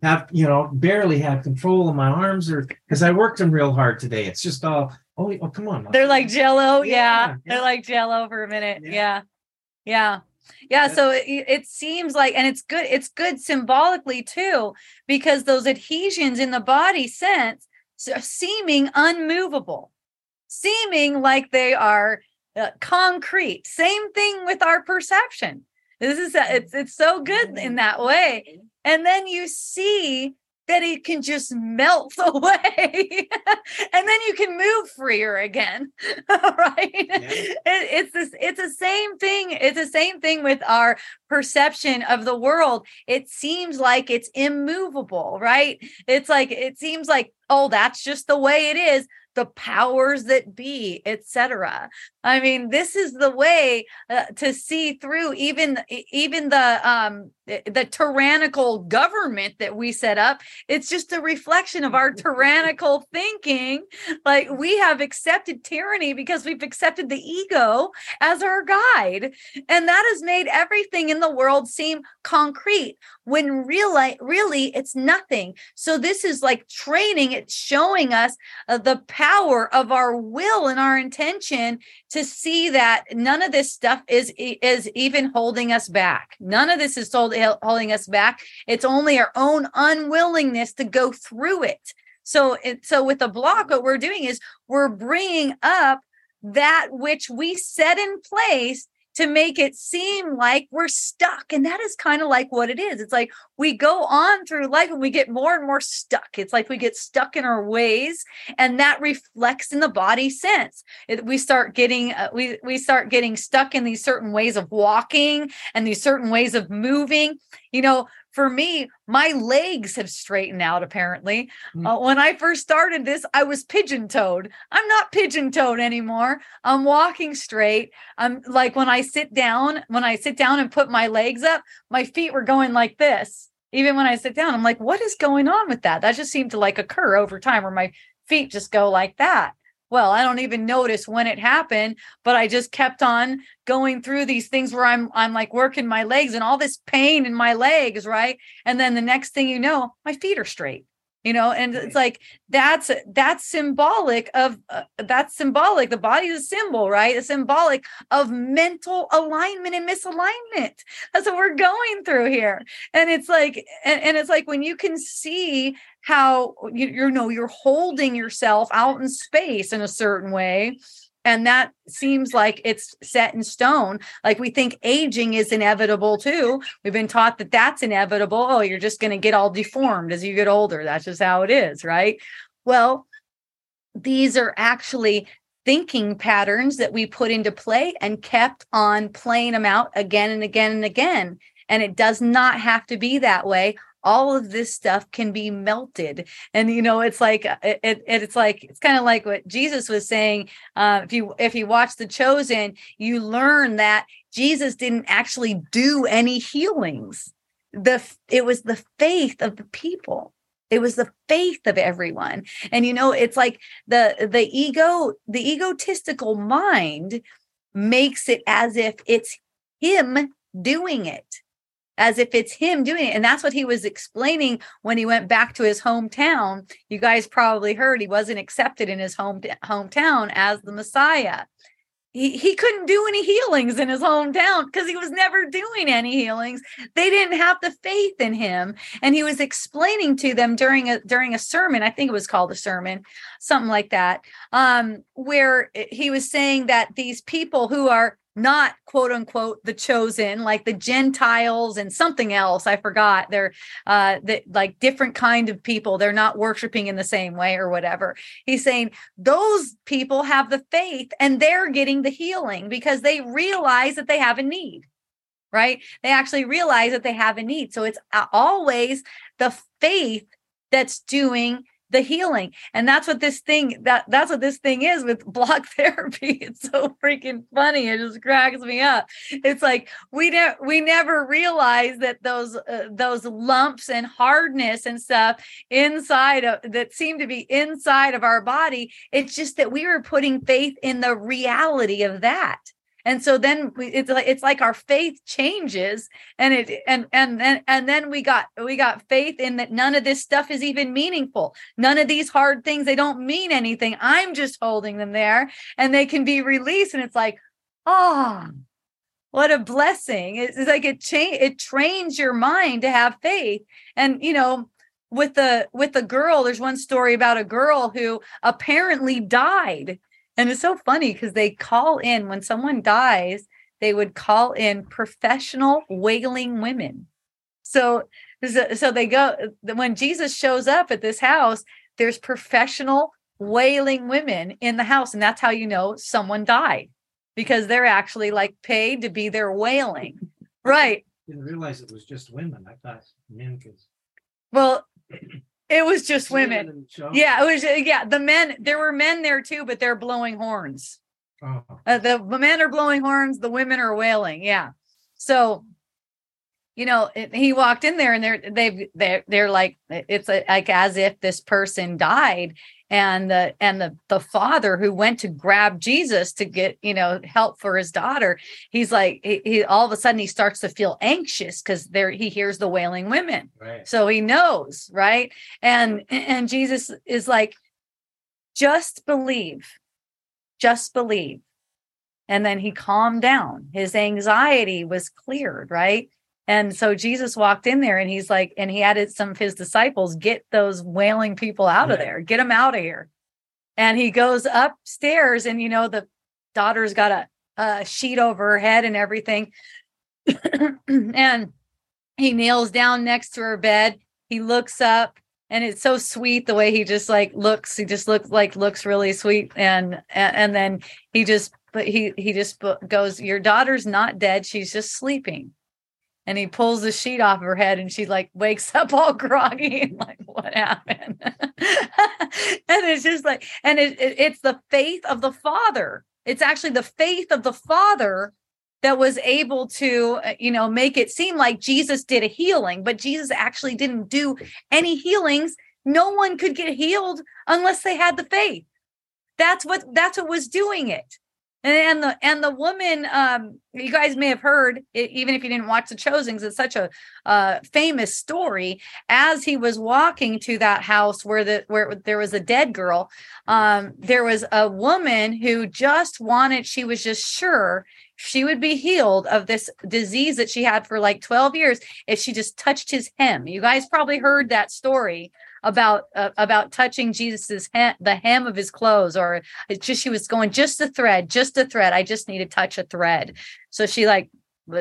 have you know barely have control of my arms or because i worked them real hard today it's just all oh, oh come on They're like jello. Yeah. Yeah, They're yeah. like jello for a minute. Yeah. Yeah. Yeah. Yeah, so it, it seems like, and it's good. It's good symbolically too, because those adhesions in the body sense seeming unmovable, seeming like they are uh, concrete. Same thing with our perception. This is a, it's it's so good in that way. And then you see that it can just melt [LAUGHS] away and then you can move freer again [LAUGHS] right? Yeah. it, it's this it's the same thing it's the same thing with our perception of the world. It seems like it's immovable right? It's like it seems like oh that's just the way it is the powers that be etc i mean this is the way uh, to see through even even the um the tyrannical government that we set up it's just a reflection of our tyrannical thinking. Like we have accepted tyranny because we've accepted the ego as our guide and that has made everything in the world seem concrete when really really it's nothing. So this is like training it's showing us uh, the power of our will and our intention to see that none of this stuff is is even holding us back. None of this is holding us back. It's only our own unwillingness to go through it. So it, so with the block what we're doing is we're bringing up that which we set in place to make it seem like we're stuck. And that is kind of like what it is. It's like we go on through life and we get more and more stuck. It's like we get stuck in our ways, and that reflects in the body sense. It, we start getting uh, we we start getting stuck in these certain ways of walking and these certain ways of moving. You know, for me, my legs have straightened out apparently. Mm. Uh, when I first started this, I was pigeon toed. I'm not pigeon toed anymore. I'm walking straight. I'm like when I sit down, when I sit down and put my legs up, my feet were going like this. Even when I sit down, I'm like, what is going on with that? That just seemed to like occur over time where my feet just go like that well i don't even notice when it happened but i just kept on going through these things where i'm i'm like working my legs and all this pain in my legs right? And then the next thing you know my feet are straight you know and it's like that's that's symbolic of uh, that's symbolic. The body is a symbol right? It's symbolic of mental alignment and misalignment. That's what we're going through here. And it's like and, and it's like when you can see how you, you know you're holding yourself out in space in a certain way and that seems like it's set in stone. Like we think aging is inevitable too. We've been taught that that's inevitable. Oh you're just going to get all deformed as you get older. That's just how it is right? Well these are actually thinking patterns that we put into play and kept on playing them out again and again and again. And it does not have to be that way all of this stuff can be melted. And you know it's like uh, it, it it's like it's kind of like what jesus was saying uh, if you if you watch the chosen you learn that jesus didn't actually do any healings. The it was the faith of the people. It was the faith of everyone. And you know it's like the the ego the egotistical mind makes it as if it's him doing it as if it's him doing it. And that's what he was explaining when he went back to his hometown. You guys probably heard he wasn't accepted in his home hometown as the Messiah. He, he couldn't do any healings in his hometown because he was never doing any healings. They didn't have the faith in him. And he was explaining to them during a during a sermon, I think it was called a sermon, something like that, um, where he was saying that these people who are not quote unquote the chosen like the gentiles and something else i forgot. They're uh the, like different kind of people. They're not worshiping in the same way or whatever. He's saying those people have the faith and they're getting the healing because they realize that they have a need right? They actually realize that they have a need. So it's always the faith that's doing the healing. And that's what this thing that that's what this thing is with [LAUGHS] block therapy. It's so freaking funny. It just cracks me up. It's like we never we never realize that those uh, those lumps and hardness and stuff inside of that seem to be inside of our body. It's just that we were putting faith in the reality of that and so then we, it's like it's like our faith changes and it and and and and then we got we got faith in that none of this stuff is even meaningful none of these hard things they don't mean anything i'm just holding them there and they can be released and it's like oh what a blessing. It's, it's like it change it trains your mind to have faith. And you know, with the with the girl, there's one story about a girl who apparently died. And it's so funny because they call in when someone dies, they would call in professional wailing women. So so they go when Jesus shows up at this house, there's professional wailing women in the house and that's how you know someone died because they're actually like paid to be there wailing. [LAUGHS] Right. Didn't realize it was just women. I thought men could. Well, [CLEARS THROAT] it was just women women. in the show? Yeah, it was yeah, the men there were men there too, but they're blowing horns. Oh, Uh, the, the men are blowing horns, the women are wailing. Yeah. So, you know, it- he walked in there and they're they've they're they're like it's a, like as if this person died and the and the the father who went to grab Jesus to get, you know, help for his daughter, he's like he, he all of a sudden he starts to feel anxious cuz there he hears the wailing women. Right. so he knows right? And and jesus is like just believe just believe. And then he calmed down. His anxiety was cleared right and so jesus walked in there and he's like and he added some of his disciples get those wailing people out of there. Get them out of here. And he goes upstairs and you know the daughter's got a, a sheet over her head and everything. [CLEARS THROAT] And he kneels down next to her bed. He looks up and it's so sweet the way he just like looks. He just looks like looks really sweet. And and, and then he just but he he just goes your daughter's not dead. She's just sleeping and he pulls the sheet off her head and she like wakes up all groggy and like what happened? [LAUGHS] And it's just like and it, it- it's the faith of the father. It's actually the faith of the father that was able to uh, you know make it seem like jesus did a healing but jesus actually didn't do any healings. No one could get healed unless they had the faith. That's what that's what was doing it and, the and the woman um you guys may have heard even if you didn't watch the chosings it's such a uh famous story. As he was walking to that house where the where there was a dead girl um there was a woman who just wanted she was just sure she would be healed of this disease that she had for like 12 years if she just touched his hem. You guys probably heard that story about uh, about touching jesus's hem, the hem of his clothes or just she was going just a thread just a thread. I just need to touch a thread. So she like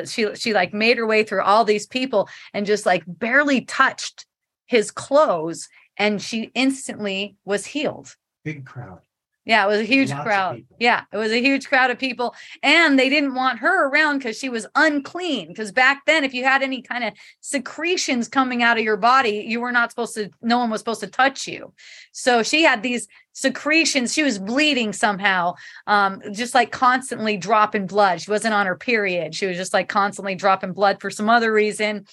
she she like made her way through all these people and just like barely touched his clothes and she instantly was healed. Big crowd. Yeah, it was a huge Lots crowd. Yeah, it was a huge crowd of people. And they didn't want her around because she was unclean. Because back then, if you had any kind of secretions coming out of your body, you were not supposed to, no one was supposed to touch you. So she had these secretions. She was bleeding somehow, um, just like constantly dropping blood. She wasn't on her period. She was just like constantly dropping blood for some other reason.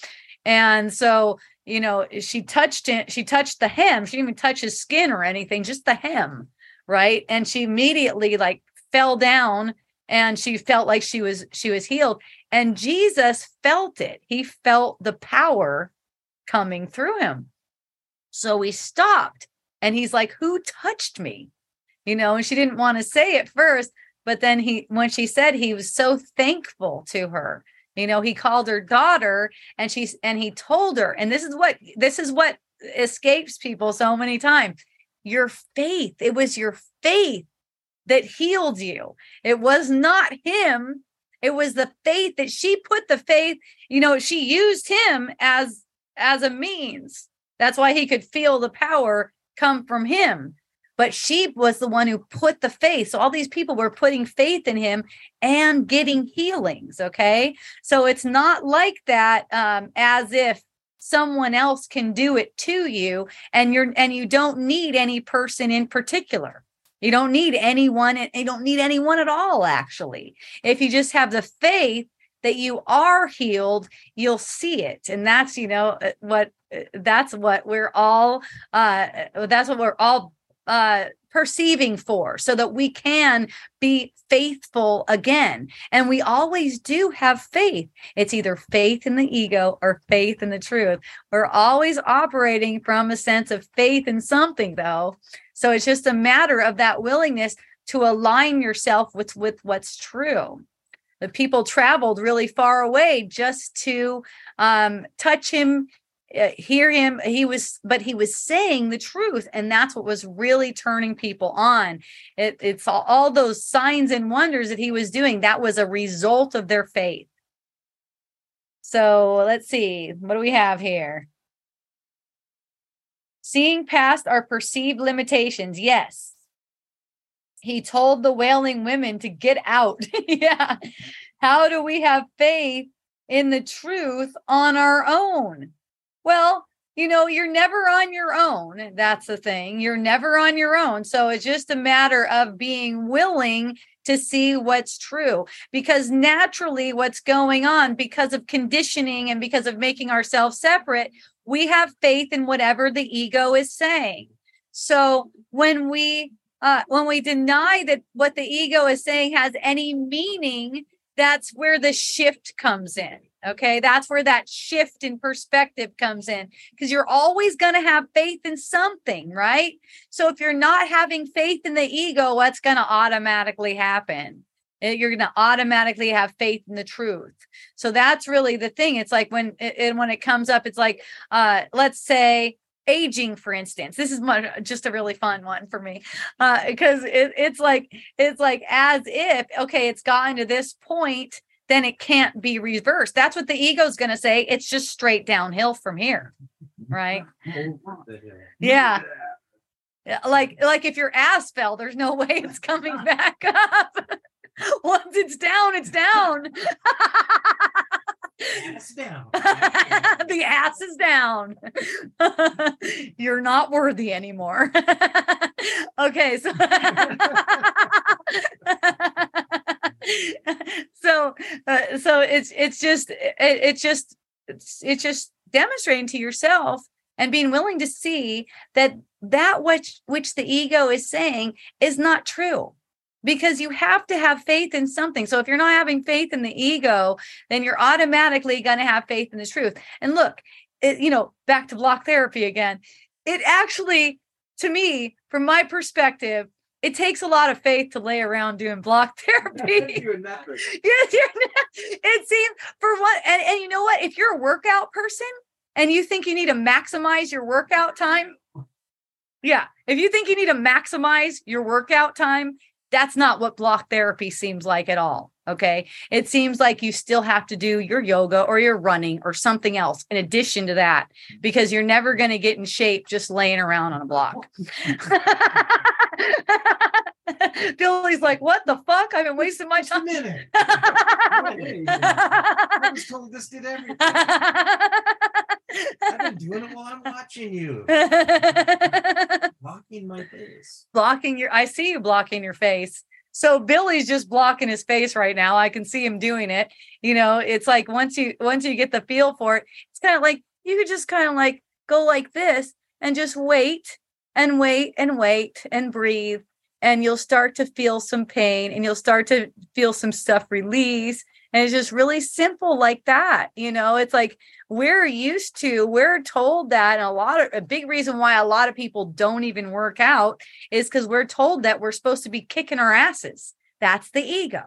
And so, you know, she touched it, she touched the hem. She didn't even touch his skin or anything, just the hem right? And she immediately like fell down and she felt like she was she was healed. And jesus felt it. He felt the power coming through him. So he stopped and he's like who touched me? You know and she didn't want to say it first but then he when she said he was so thankful to her you know he called her daughter and she's and he told her and this is what this is what escapes people so many times your faith. It was your faith that healed you. It was not him. It was the faith that she put the faith, you know, she used him as as a means. That's why he could feel the power come from him. But she was the one who put the faith. So all these people were putting faith in him and getting healings. Okay. So it's not like that um, as if someone else can do it to you and you're and you don't need any person in particular. You don't need anyone and you don't need anyone at all actually. If you just have the faith that you are healed you'll see it. And that's you know uh, what uh, that's what we're all uh that's what we're all uh perceiving for so that we can be faithful again. And we always do have faith. It's either faith in the ego or faith in the truth. We're always operating from a sense of faith in something though. So it's just a matter of that willingness to align yourself with with what's true. The people traveled really far away just to um, touch him uh, hear him he was but he was saying the truth and that's what was really turning people on. It, it's all, all those signs and wonders that he was doing that was a result of their faith. So let's see what do we have here? Seeing past our perceived limitations yes. He told the wailing women to get out. [LAUGHS] Yeah. How do we have faith in the truth on our own well, you know, you're never on your own. That's the thing. You're never on your own. So it's just a matter of being willing to see what's true because naturally, what's going on because of conditioning and because of making ourselves separate, we have faith in whatever the ego is saying. So when we uh, when we deny that what the ego is saying has any meaning, that's where the shift comes in. Okay, that's where that shift in perspective comes in because you're always going to have faith in something, right? So if you're not having faith in the ego, what's going to automatically happen? Eh, you're going to automatically have faith in the truth. So that's really the thing. It's like when it, when it comes up, it's like, uh, let's say aging for instance this is my, just a really fun one for me because uh, it, it's like it's like as if okay it's gotten to this point then it can't be reversed. That's what the ego is going to say. It's just straight downhill from here. [LAUGHS] Right. Yeah. Like like if your ass fell, there's no way it's coming [LAUGHS] back up. [LAUGHS] Once it's down, it's down. Ass down. the ass is down. You're not worthy anymore. okay, so [LAUGHS] so uh, so it's it's just it, it's just it's, it's just demonstrating to yourself and being willing to see that that which which the ego is saying is not true because you have to have faith in something. So if you're not having faith in the ego then you're automatically going to have faith in the truth. And look it, you know back to block therapy again. It actually to me from my perspective it takes a lot of faith to lay around doing block [LAUGHS] [LAUGHS] therapy. [LAUGHS] it seems for what and, and you know what? If you're a workout person and you think you need to maximize your workout time, yeah. If you think you need to maximize your workout time, that's not what block therapy seems like at all. Okay. It seems like you still have to do your yoga or your running or something else in addition to that, because you're never going to get in shape just laying around on a block. [LAUGHS] Billy's like, what the fuck? I've been wasting my time. Just a minute. [LAUGHS] I was told this did everything. I've been doing it while I'm watching you. [LAUGHS] blocking my face. Blocking your I see you blocking your face. So Billy's just blocking his face right now. I can see him doing it. You know, it's like once you once you get the feel for it, it's kind of like you could just kind of like go like this and just wait and wait and wait and breathe and you'll start to feel some pain and you'll start to feel some stuff release and it's just really simple like that you know? It's like we're used to we're told that and a lot of a big reason why a lot of people don't even work out is because we're told that we're supposed to be kicking our asses. That's the ego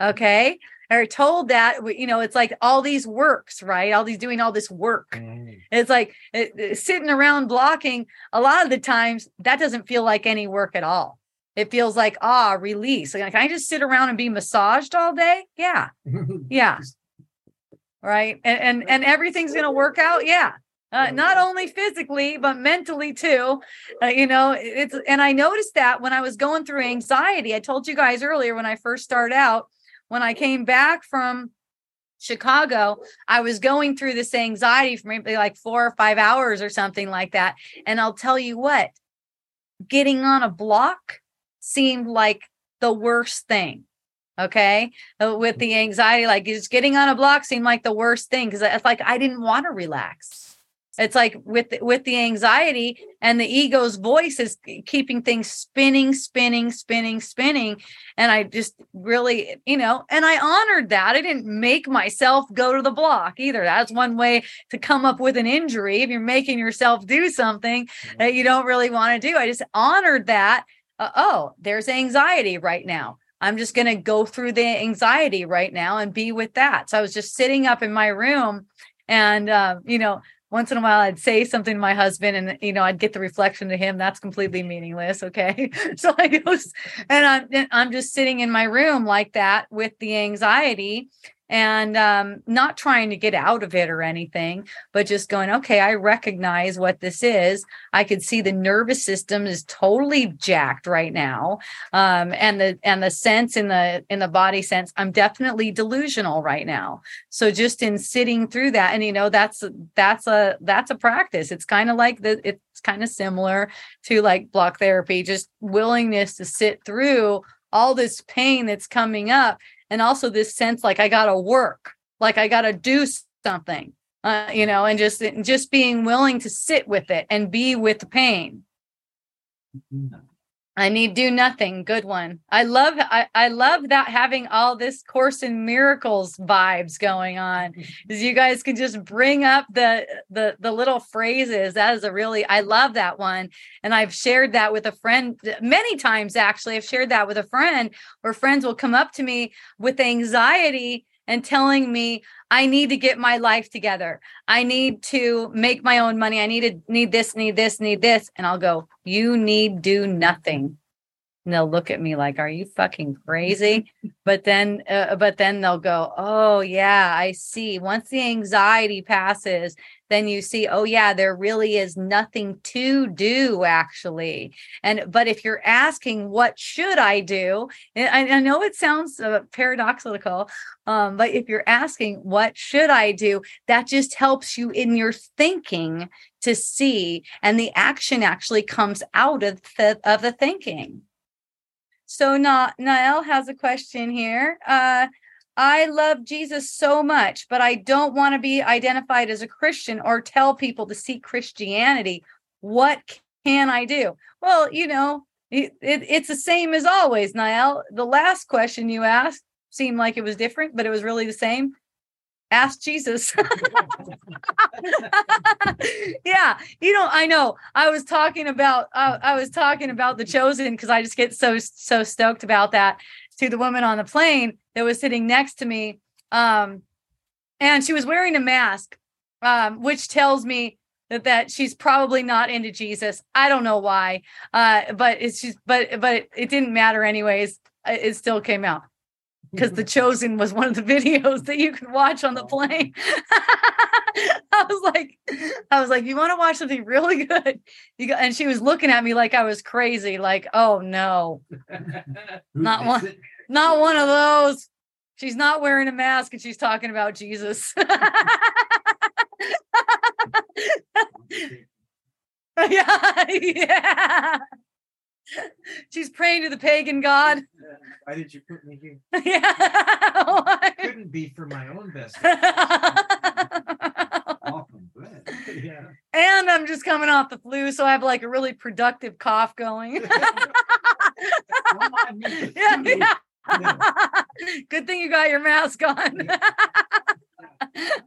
okay? Are told that you know it's like all these works right? All these doing all this work. Mm. it's like it, it, sitting around blocking a lot of the times that doesn't feel like any work at all it feels like ah release. Like can i just sit around and be massaged all day? Yeah. [LAUGHS] Yeah. Right? And and, and everything's going to work out? Yeah. Uh, not only physically but mentally too. Uh, you know it's and i noticed that when i was going through anxiety i told you guys earlier when i first started out when i came back from chicago i was going through this anxiety for maybe like four or five hours or something like that. And i'll tell you what getting on a block seemed like the worst thing. Okay. Uh, with the anxiety, like just getting on a block seemed like the worst thing because it's like I didn't want to relax. It's like with with the anxiety and the ego's voice is keeping things spinning, spinning, spinning, spinning. And I just really, you know, and I honored that. I didn't make myself go to the block either. That's one way to come up with an injury if you're making yourself do something that you don't really want to do. I just honored that uh, oh, there's anxiety right now. I'm just going to go through the anxiety right now and be with that. So I was just sitting up in my room and, uh, you know, once in a while I'd say something to my husband and you know I'd get the reflection to him that's completely meaningless okay [LAUGHS] so I [LAUGHS] goes and I'm I'm just sitting in my room like that with the anxiety and um, not trying to get out of it or anything, but just going, okay, I recognize what this is. I could see the nervous system is totally jacked right now, um, and the and the sense in the in the body sense, I'm definitely delusional right now. So just in sitting through that, and you know, that's that's a that's a practice. It's kind of like the it's kind of similar to like block therapy, just willingness to sit through all this pain that's coming up and also this sense like I got to work, like I got to do something, uh, you know, and just just being willing to sit with it and be with the pain. Mm-hmm. I need do nothing. Good one. I love I, I love that having all this course in miracles vibes going on. Mm-hmm. Is you guys can just bring up the the the little phrases. That is a really I love that one. And I've shared that with a friend many times actually. I've shared that with a friend where friends will come up to me with anxiety and telling me I need to get my life together. I need to make my own money. I need to need this, need this, need this. And I'll go, you need do nothing. And they'll look at me like, are you fucking crazy? [LAUGHS] but then, uh, but then they'll go, oh yeah, I see. Once the anxiety passes then you see, oh, yeah, there really is nothing to do actually. And, but if you're asking, what should I do? I, I know it sounds uh, paradoxical, um, but if you're asking, what should I do? That just helps you in your thinking to see, and the action actually comes out of the, of the thinking. So Na- has a question here. Uh, I love Jesus so much, but I don't want to be identified as a Christian or tell people to seek Christianity. What can I do? Well, you know, it, it, it's the same as always, Niall. The last question you asked seemed like it was different, but it was really the same. Ask Jesus. [LAUGHS] [LAUGHS] yeah, you know, I know. I was talking about uh, I was talking about the chosen because I just get so so stoked about that to the woman on the plane that was sitting next to me. Um, and she was wearing a mask, um, which tells me that, that she's probably not into Jesus. I don't know why. Uh, but it's just, but, but it didn't matter anyways. It still came out because the chosen was one of the [LAUGHS] videos that you could watch on the plane. [LAUGHS] I was like i was like you want to watch something really good? You go, and she was looking at me like i was crazy like oh no. [LAUGHS] Not one not one of those. She's not wearing a mask and she's talking about jesus. Yeah yeah [LAUGHS] She's praying to the pagan god. Why did you put me here? [LAUGHS] yeah. [LAUGHS] Couldn't be for my own best. yeah. And I'm just coming off the flu, so I have like a really productive cough going. yeah, yeah. Good thing you got your mask on.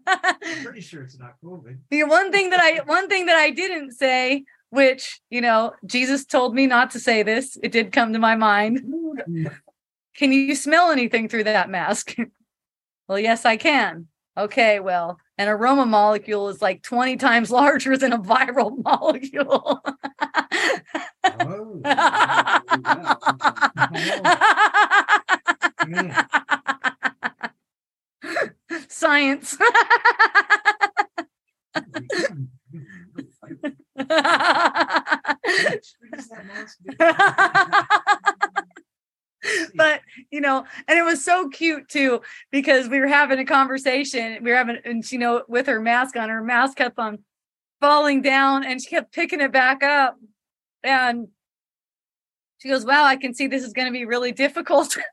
I'm pretty sure it's not COVID. The one thing that I one thing that I didn't say which, you know, Jesus told me not to say this. It did come to my mind. Can you smell anything through that mask? [LAUGHS] well, yes, I can. Okay, well, an aroma molecule is like 20 times [LAUGHS] larger than a viral [LAUGHS] molecule. Science. [LAUGHS] but you know and it was so cute too because we were having a conversation we were having and you know with her mask on her mask kept on falling down and she kept picking it back up. And she goes wow i can see this is going to be really difficult. [LAUGHS]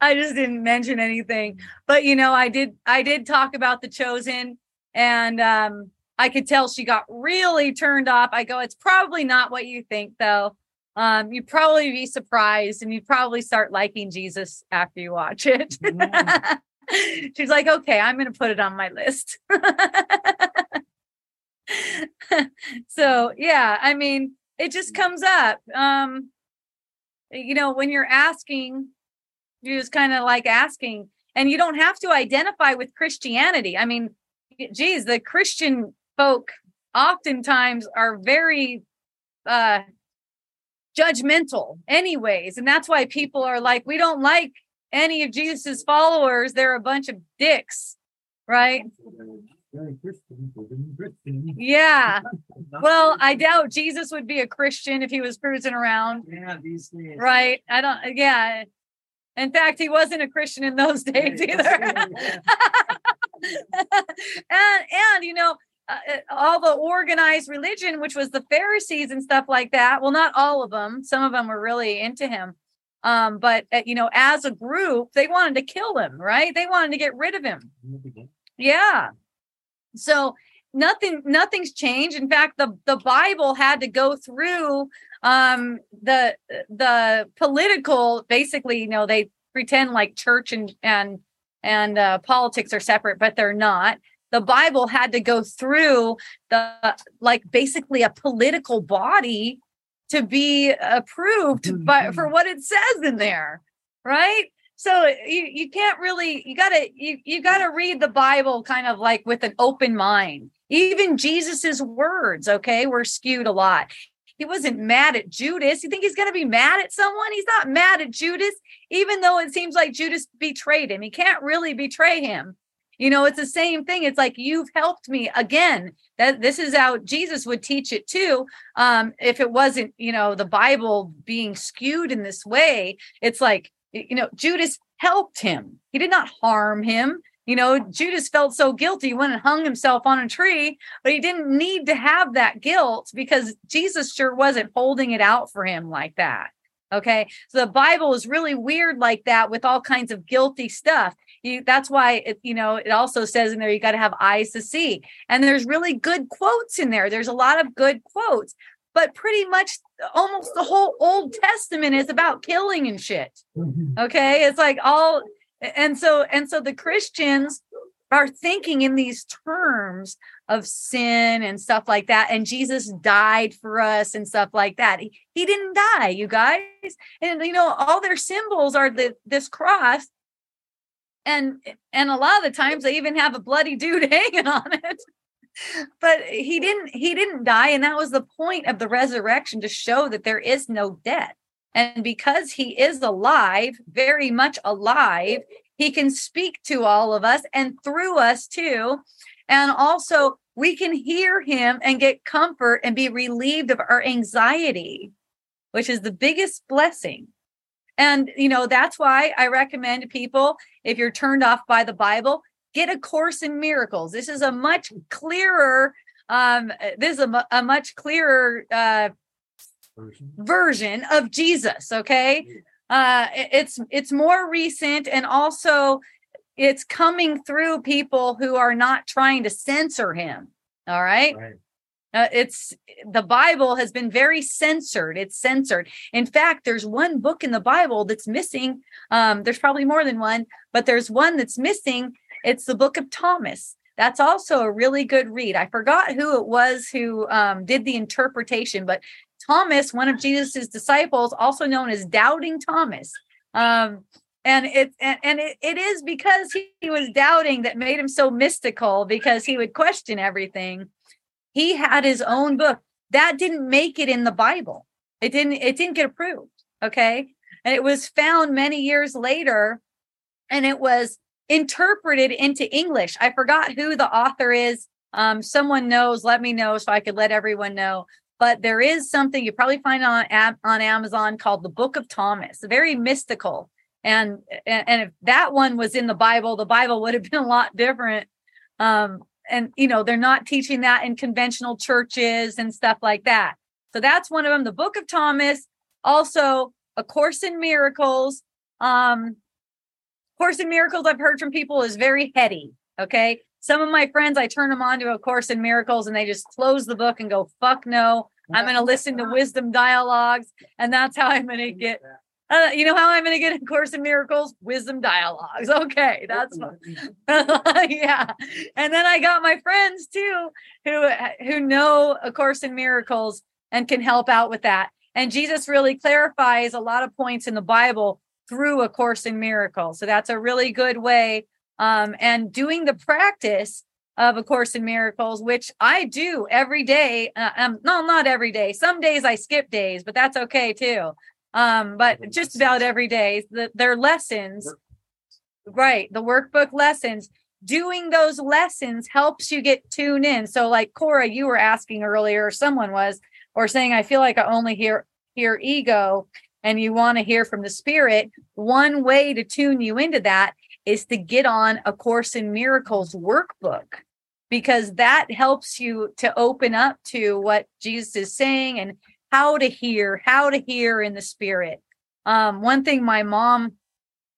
I just didn't mention anything. But you know i did i did talk about the chosen and um, I could tell she got really turned off. I go, it's probably not what you think, though. Um, you'd probably be surprised and you'd probably start liking Jesus after you watch it. Mm. [LAUGHS] She's like, okay, I'm going to put it on my list. [LAUGHS] so, yeah, I mean, it just comes up. Um, you know, when you're asking, you're just kind of like asking, and you don't have to identify with Christianity. I mean, geez, the Christian folk oftentimes are very uh judgmental anyways and that's why people are like we don't like any of jesus's followers. They're a bunch of dicks right? Very Christian, very Christian. yeah. Well i doubt jesus would be a christian if he was cruising around. Yeah, these days. right? I don't yeah. In fact he wasn't a christian in those [LAUGHS] days either [LAUGHS] [LAUGHS] and and you know uh, uh, all the organized religion which was the pharisees and stuff like that well not all of them some of them were really into him. Um but uh, you know as a group they wanted to kill him right? They wanted to get rid of him. Yeah. So nothing nothing's changed. In fact the the bible had to go through um the the political basically you know they pretend like church and and and uh, politics are separate but they're not. The bible had to go through the like basically a political body to be approved by for what it says in there right? So you, you can't really you gotta you, you gotta read the bible kind of like with an open mind. Even jesus's words okay were skewed a lot he wasn't mad at judas. You think he's gonna be mad at someone? He's not mad at judas even though it seems like judas betrayed him. He can't really betray him. You know it's the same thing. It's like you've helped me again. That this is how jesus would teach it too. Um if it wasn't you know the bible being skewed in this way it's like you know judas helped him. He did not harm him you know judas felt so guilty he went and hung himself on a tree but he didn't need to have that guilt because jesus sure wasn't holding it out for him like that okay? So the bible is really weird like that with all kinds of guilty stuff. You, that's why it, you know it also says in there you got to have eyes to see. And there's really good quotes in there. There's a lot of good quotes but pretty much almost the whole old testament is about killing and shit mm-hmm. okay? It's like all and so and so the christians are thinking in these terms of sin and stuff like that and jesus died for us and stuff like that. He, he didn't die you guys. And you know all their symbols are the this cross and and a lot of the times they even have a bloody dude [LAUGHS] hanging on it. But he didn't he didn't die and that was the point of the resurrection to show that there is no death and because he is alive very much alive he can speak to all of us and through us too. And also we can hear him and get comfort and be relieved of our anxiety which is the biggest blessing. And you know that's why i recommend people if you're turned off by the bible get a course in miracles. This is a much clearer um this is a, a much clearer uh version of jesus okay uh it's it's more recent and also it's coming through people who are not trying to censor him all right Right. uh, it's the Bible has been very censored. It's censored. In fact, there's one book in the Bible that's missing. Um, there's probably more than one, but there's one that's missing. It's the book of Thomas. That's also a really good read. I forgot who it was who um, did the interpretation, but Thomas, one of Jesus's disciples, also known as Doubting Thomas. Um, and it and, and it, it is because he, he was doubting that made him so mystical because he would question everything. He had his own book. That didn't make it in the bible. It didn't it didn't get approved okay? And it was found many years later and it was interpreted into english. I forgot who the author is. Um someone knows let me know so i could let everyone know but there is something you probably find on on amazon called the book of thomas very mystical. And and if that one was in the bible the bible would have [LAUGHS] been a lot different. Um and you know they're not teaching that in conventional churches and stuff like that. So that's one of them the book of thomas. Also a course in miracles. Um course in miracles i've heard from people is very heady okay some of my friends i turn them on to a course in miracles and they just close the book and go fuck no. I'm going to listen to wisdom dialogues. And that's how i'm going to get uh, you know how i'm going to get a course in miracles? Wisdom dialogues. [LAUGHS] Okay that's [LAUGHS] yeah. And then i got my friends too who who know a course in miracles and can help out with that. And Jesus really clarifies a lot of points in the Bible through A Course in Miracles. So that's a really good way. Um, and doing the practice of A Course in Miracles, which I do every day. Uh, um, no, not every day. Some days I skip days, but that's okay too. Um, but just about every day, the, their lessons, right? The workbook lessons. Doing those lessons helps you get tuned in. So, like Cora, you were asking earlier, or someone was, or saying, I feel like I only hear hear ego, and you want to hear from the spirit. One way to tune you into that is to get on a Course in Miracles workbook because that helps you to open up to what Jesus is saying and how to hear, how to hear in the spirit. Um, one thing my mom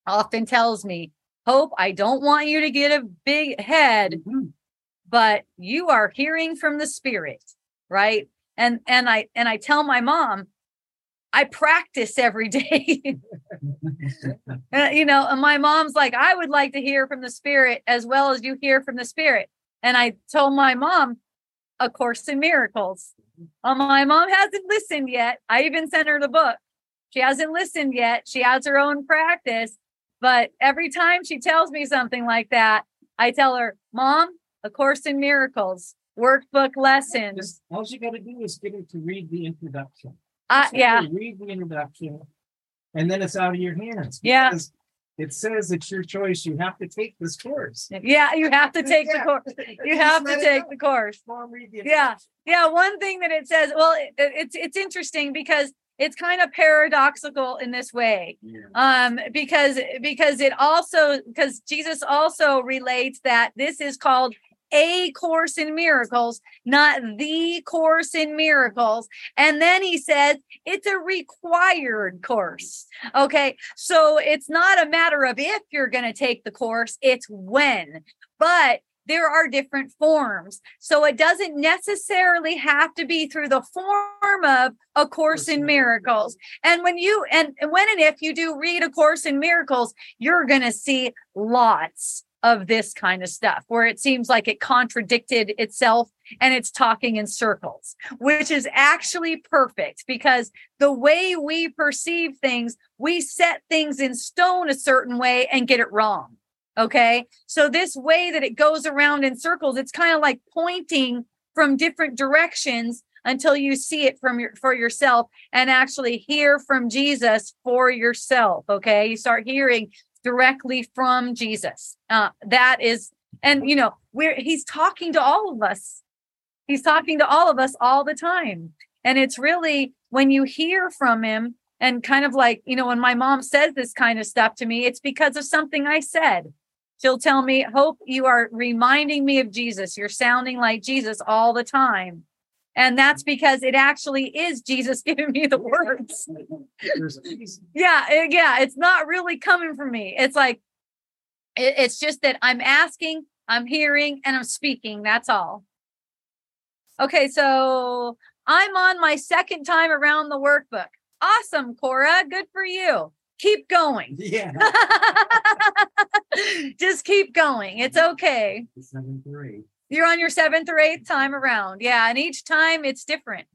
often tells me, Hope, I don't want you to get a big head, Mm-hmm. but you are hearing from the spirit, right? And and I and I tell my mom, I practice every day. Uh, you know, and my mom's like, I would like to hear from the spirit as well as you hear from the spirit. And I told my mom, A Course in Miracles. Uh, my mom hasn't listened yet. I even sent her the book. She hasn't listened yet. She has her own practice. But every time she tells me something like that, I tell her, Mom, A Course in Miracles, workbook lessons. All you got to do is get her to read the introduction. Uh, yeah, Read the introduction, and then it's out of your hands. Yeah. It says it's your choice. You have to take this course. yeah, you have to take the course. [LAUGHS] You have to take the course. The Yeah. Yeah, one thing that it says, well, it, it's it's interesting because it's kind of paradoxical in this way. Um because because it also because Jesus also relates that this is called a course in miracles, not the course in miracles. And then he says it's a required course. Okay. So it's not a matter of if you're going to take the course, it's when. But there are different forms. So it doesn't necessarily have to be through the form of a course in miracles. And when you and when and if you do read a course in miracles, you're going to see lots of this kind of stuff where it seems like it contradicted itself and it's talking in circles, which is actually perfect because the way we perceive things, we set things in stone a certain way and get it wrong. Okay. So this way that it goes around in circles, it's kind of like pointing from different directions until you see it from your for yourself and actually hear from Jesus for yourself. Okay. You start hearing directly from Jesus. Uh, that is, and you know, he's talking to all of us. He's talking to all of us all the time. And it's really when you hear from him and kind of like, you know, when my mom says this kind of stuff to me, it's because of something I said. She'll tell me, Hope, you are reminding me of Jesus. You're sounding like Jesus all the time. And that's because it actually is Jesus [LAUGHS] giving me the words. There's a reason. Yeah, eh, yeah, it's not really coming from me. It's like it- it's just that I'm asking, I'm hearing, and I'm speaking. That's all. Okay, so I'm on my second time around the workbook. Awesome, Cora. Good for you. Keep going. Yeah. [LAUGHS] Just keep going. It's okay. Seven three. You're on your seventh or eighth time around. Yeah. And each time it's different.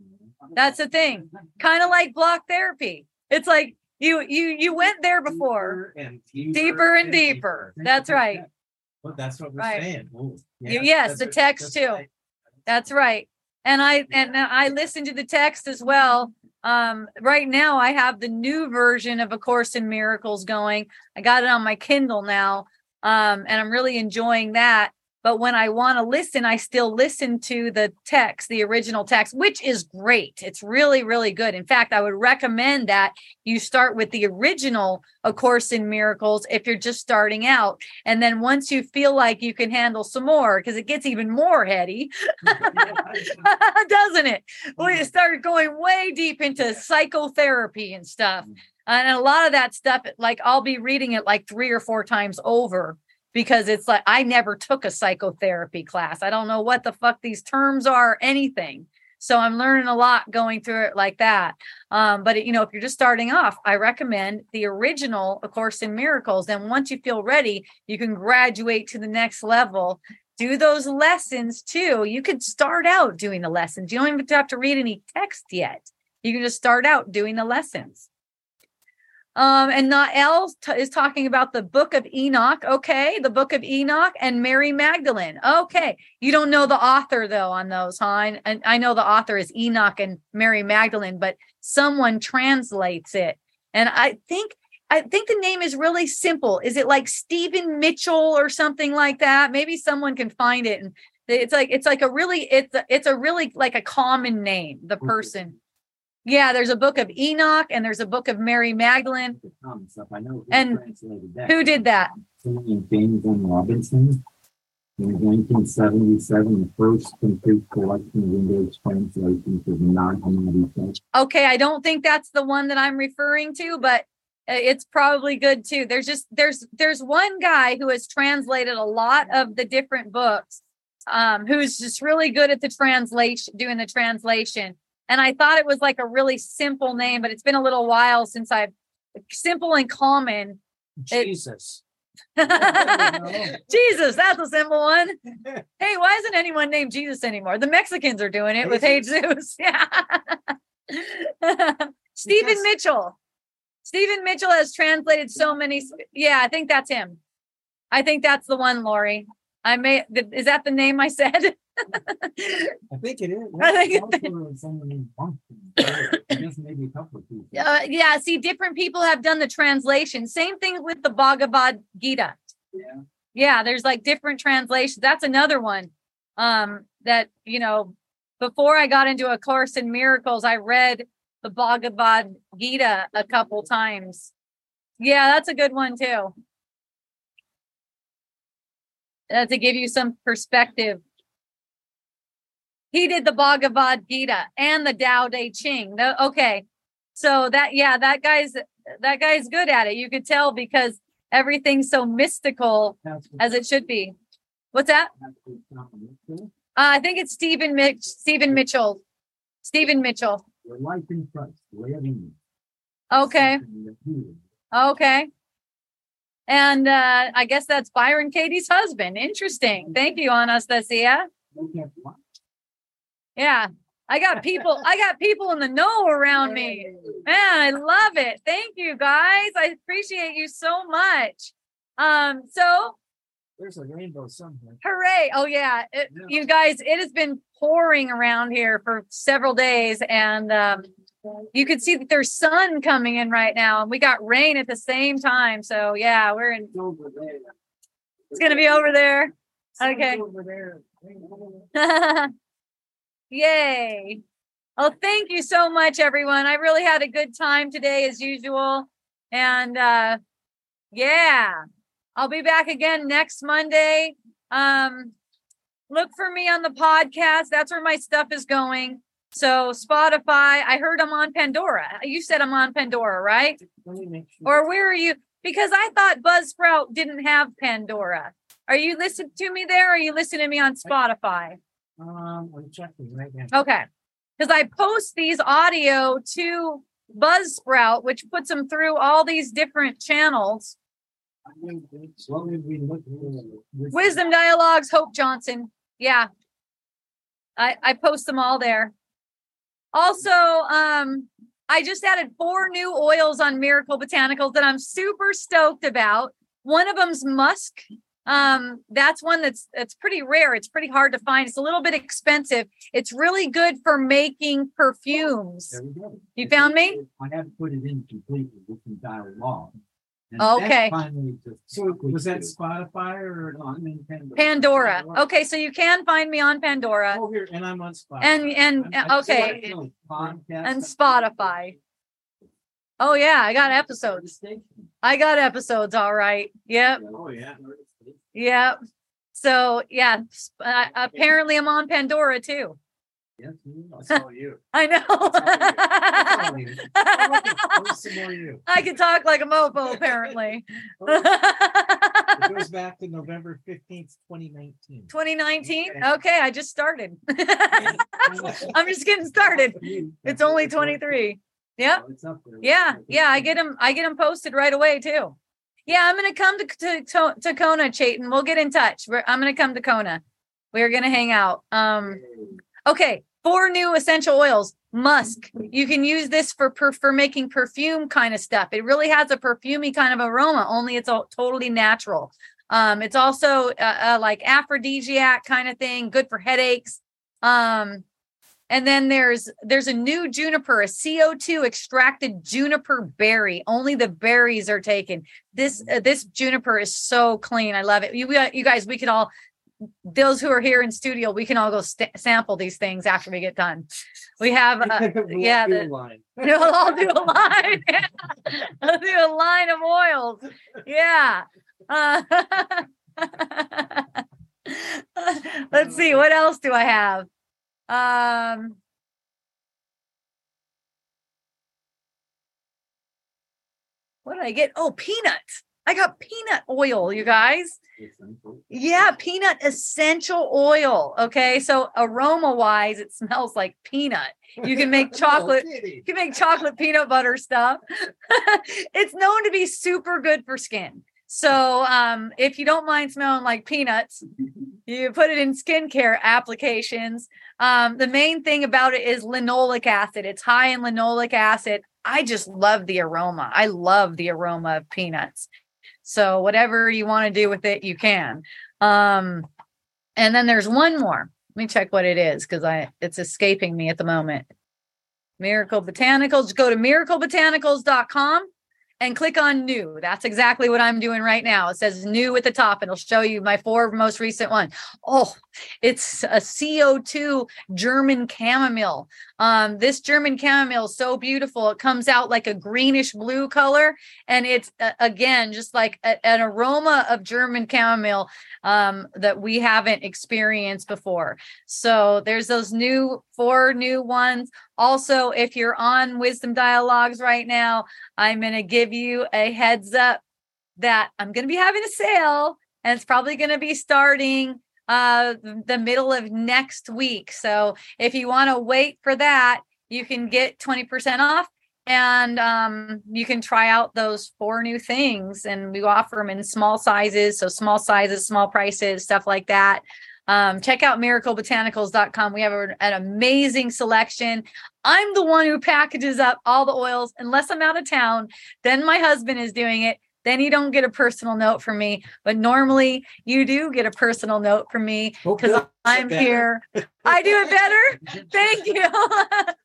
That's the thing. Kind of like block therapy. It's like you you you went there before. Deeper and Deeper and deeper. That's right. Well, that's what we're Right. saying. Oh, You- yes, the text too. right. That's right. And I and I listened to the text as well. Um, right now I have the new version of A Course in Miracles going. I got it on my Kindle now. Um, and I'm really enjoying that. But when I want to listen, I still listen to the text, the original text, which is great. It's really, really good. In fact, I would recommend that you start with the original A Course in Miracles if you're just starting out. And then once you feel like you can handle some more, because it gets even more heady, [LAUGHS] doesn't it? We mm-hmm. started going way deep into psychotherapy and stuff. Mm-hmm. And a lot of that stuff, like I'll be reading it like three or four times over because it's like I never took a psychotherapy class. I don't know what the fuck these terms are, anything. So I'm learning a lot going through it like that. Um, but you know, if you're just starting off, I recommend the original A Course in Miracles. And once you feel ready, you can graduate to the next level. Do those lessons too. You could start out doing the lessons. You don't even have to read any text yet. You can just start out doing the lessons. Um, and Nael t- is talking about the book of Enoch. Okay, the book of Enoch and Mary Magdalene. Okay, you don't know the author though on those, huh? And I know the author is Enoch and Mary Magdalene, but someone translates it. And I think I think the name is really simple. Is it like Stephen Mitchell or something like that? Maybe someone can find it. And it's like it's like a really it's a, it's a really like a common name. The person. Yeah, there's a book of Enoch and there's a book of Mary Magdalene. The. I know. who And. Who did that? Someone James M. Robinson. In 1977, the first complete collection of English translations of Nag Hammadi text. Okay, I don't think that's the one that I'm referring to, but uh, it's probably good too. There's just there's there's one guy who has translated a lot of the different books, um, who's just really good at the translation, doing the translation. And I thought it was like a really simple name, but it's been a little while since I've simple and common. It- Jesus. [LAUGHS] Jesus, that's a simple one. [LAUGHS] Hey, why isn't anyone named Jesus anymore? The Mexicans are doing it with Jesus. [LAUGHS] Yeah. Stephen Because- Mitchell. Stephen Mitchell has translated so many. Yeah, I think that's him. I think that's the one, Lori. I may. Is that the name I said? I think it is. I think named maybe a couple of people. uh, yeah. See, different people have done the translation. Same thing with the Bhagavad Gita. Yeah. yeah there's like different translations that's another one um that you know before i got into a course in miracles i read the bhagavad gita a couple times yeah that's a good one too uh, to give you some perspective he did the bhagavad gita and the Tao Te Ching the, okay so that yeah that guy's that guy's good at it you could tell because everything's so mystical as it should be. What's that? that's what's not in this book. Uh, I think it's Stephen Mitch, Stephen Mitchell. Stephen Mitchell. Your life in Christ. Okay. Okay. And uh, I guess that's Byron Katie's husband. Interesting. Thank you, Anastasia. What- Yeah. I got people, I got people in the know around me. Man, I love it. Thank you guys. I appreciate you so much. Um, so There's a rainbow somewhere. Hooray. Oh, yeah. It- Yeah. You guys, it has been pouring around here for several days. And um, you can see that there's sun coming in right now. And we got rain at the same time. So, yeah, we're in, It's over there. it's going to be over there. Okay. [LAUGHS] Yay. Oh, thank you so much, everyone. I really had a good time today, as usual. And uh, yeah, I'll be back again next Monday. Um, look for me on the podcast. That's where my stuff is going. So, Spotify, I heard I'm on Pandora. You said I'm on Pandora, right? Let me make sure. Or where are you? Because I thought Buzzsprout didn't have Pandora. Are you listening to me there? Or are you listening to me on Spotify? Um, I'm checking right now. Okay. Because I post these audio to Buzzsprout, which puts them through all these different channels. What would we look? Wisdom Dialogues, Hope Johnson. Yeah. I, I post them all there. Also, um, I just added four new oils on Miracle Botanicals that I'm super stoked about. One of them's musk. Um, that's one that's that's pretty rare. It's pretty hard to find. It's a little bit expensive. It's really good for making perfumes. There we go. You found me? I have to put it in completely different dialogue. And Okay. that finally just So was that Spotify or? through. No, Pandora. Pandora. Okay, so you can find me on Pandora Oh, here, and I'm on Spotify. and and I'm- I'm okay, No, and Spotify. Oh yeah, I got episodes. I got episodes. All right. Yep. Oh, yeah. Yep. So yeah, uh, apparently I'm on Pandora too. Yes, you are. That's [LAUGHS] all you. I That's all know. you. Where's some you? I can talk like a mofo apparently. [LAUGHS] It goes [LAUGHS] back to November fifteenth, twenty nineteen. 2019. Okay. I just started. I'm just getting started. It's only 23. Yep. It's up there. Yeah, yeah, I get them. I get them posted right away too. Yeah, I'm gonna come to to, to, to Kona, Chayton. We'll get in touch. We're, I'm gonna come to Kona. We're gonna hang out. Um, okay. four new essential oils. Musk. You can use this for for making perfume kind of stuff. It really has a perfumey kind of aroma, only it's all totally natural. Um, it's also uh, uh, like aphrodisiac kind of thing, good for headaches. Um, and then there's there's a new juniper, a CO2 extracted juniper berry. Only the berries are taken. This uh, this juniper is so clean. I love it. You you guys, we can all those who are here in studio, we can all go st- sample these things after we get done. We have, uh, We'll yeah, do the- a line. [LAUGHS] we'll all do a line. [LAUGHS] I'll do a line of oils. Yeah. Uh, [LAUGHS] let's see. What else do I have? Um, what did I get? Oh, peanuts. I got peanut oil, you guys. Yeah, peanut essential oil. Okay. So aroma wise, it smells like peanut. You can make [LAUGHS] chocolate. Oh. You can make chocolate peanut butter stuff. [LAUGHS] it's known to be super good for skin. So um, if you don't mind smelling like peanuts, [LAUGHS] you put it in skincare applications. Um, the main thing about it is linoleic acid. It's high in linoleic acid. I just love the aroma. I love the aroma of peanuts. So whatever you want to do with it, you can. Um, and then there's one more. Let me check what it is because I it's escaping me at the moment. Miracle Botanicals. Go to miraclebotanicals.com and click on new. That's exactly what I'm doing right now. It says new at the top. and It'll show you my four most recent one. Oh, it's a CO2 German chamomile. Um, this German chamomile is so beautiful. It comes out like a greenish blue color. And it's uh, again, just like a- an aroma of German chamomile um, that we haven't experienced before. So there's those new four new ones. Also, if you're on Wisdom Dialogues right now, I'm going to give you a heads up that I'm going to be having a sale and it's probably going to be starting uh the middle of next week. So if you want to wait for that, you can get 20% off and um you can try out those four new things and we offer them in small sizes, so small sizes, small prices, stuff like that. Um, check out miraclebotanicals.com. We have a- an amazing selection. I'm the one who packages up all the oils unless I'm out of town. Then my husband is doing it. Then you don't get a personal note from me, but normally you do get a personal note from me because good. I'm here. I do it better. Thank you.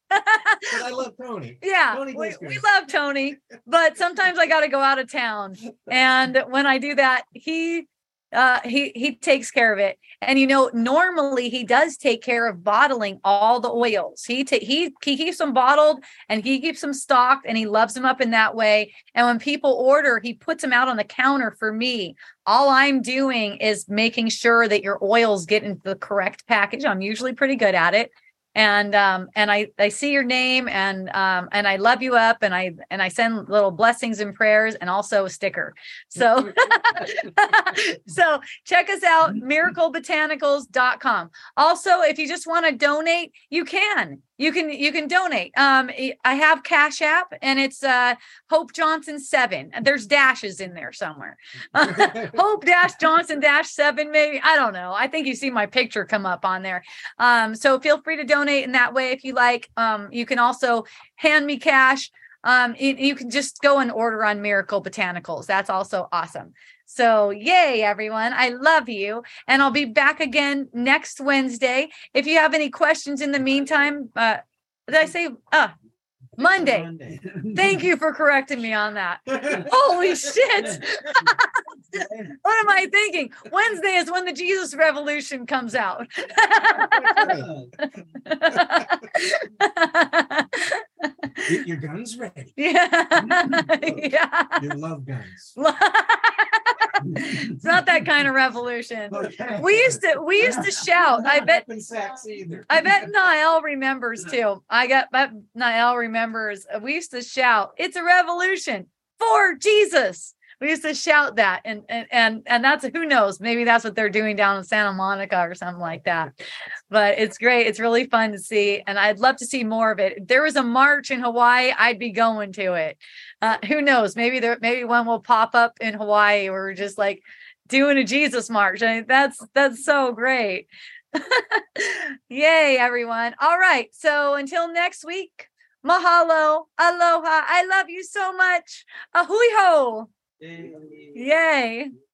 But I love Tony. [LAUGHS] yeah, Tony we, we love Tony, but sometimes I got to go out of town, and when I do that, he uh he he takes care of it. And you know normally he does take care of bottling all the oils. He ta- he he keeps them bottled and he keeps them stocked and he loves them up in that way. And when people order he puts them out on the counter for me. All i'm doing is making sure that your oils get into the correct package. I'm usually pretty good at it and um and i i see your name and um and i love you up and i and i send little blessings and prayers and also a sticker. So [LAUGHS] so check us out [LAUGHS] miraclebotanicals.com also if you just want to donate you can you can you can donate. Um i have cash app and it's uh hope johnson 7 and there's dashes in there somewhere. [LAUGHS] Hope dash johnson dash 7 maybe i don't know. I think you see my picture come up on there. Um so feel free to donate in that way if you like. Um you can also hand me cash. Um you, you can just go and order on miracle botanicals. That's also awesome so yay everyone. I love you and i'll be back again next wednesday. If you have any questions in the meantime uh did i say uh monday? Monday. thank you for correcting me on that. [LAUGHS] Holy shit. [LAUGHS] What am i thinking? Wednesday is when the jesus revolution comes out. [LAUGHS] Get your guns ready. yeah. Yeah. You love guns. It's not that kind of revolution we used to we used to shout i bet Open sacks either. I bet Niall remembers too. I got bet Niall remembers. uh, We used to shout, "It's a revolution for Jesus." We used to shout that, and and and and that's who knows. Maybe that's what they're doing down in Santa Monica or something like that. But it's great. It's really fun to see, and I'd love to see more of it. If there was a march in Hawaii, I'd be going to it. Uh, who knows? Maybe there, maybe one will pop up in Hawaii where we're just like doing a Jesus march. I mean, that's that's so great. [LAUGHS] Yay, everyone. All right. So until next week, mahalo, aloha. I love you so much. A hui hou. Yay.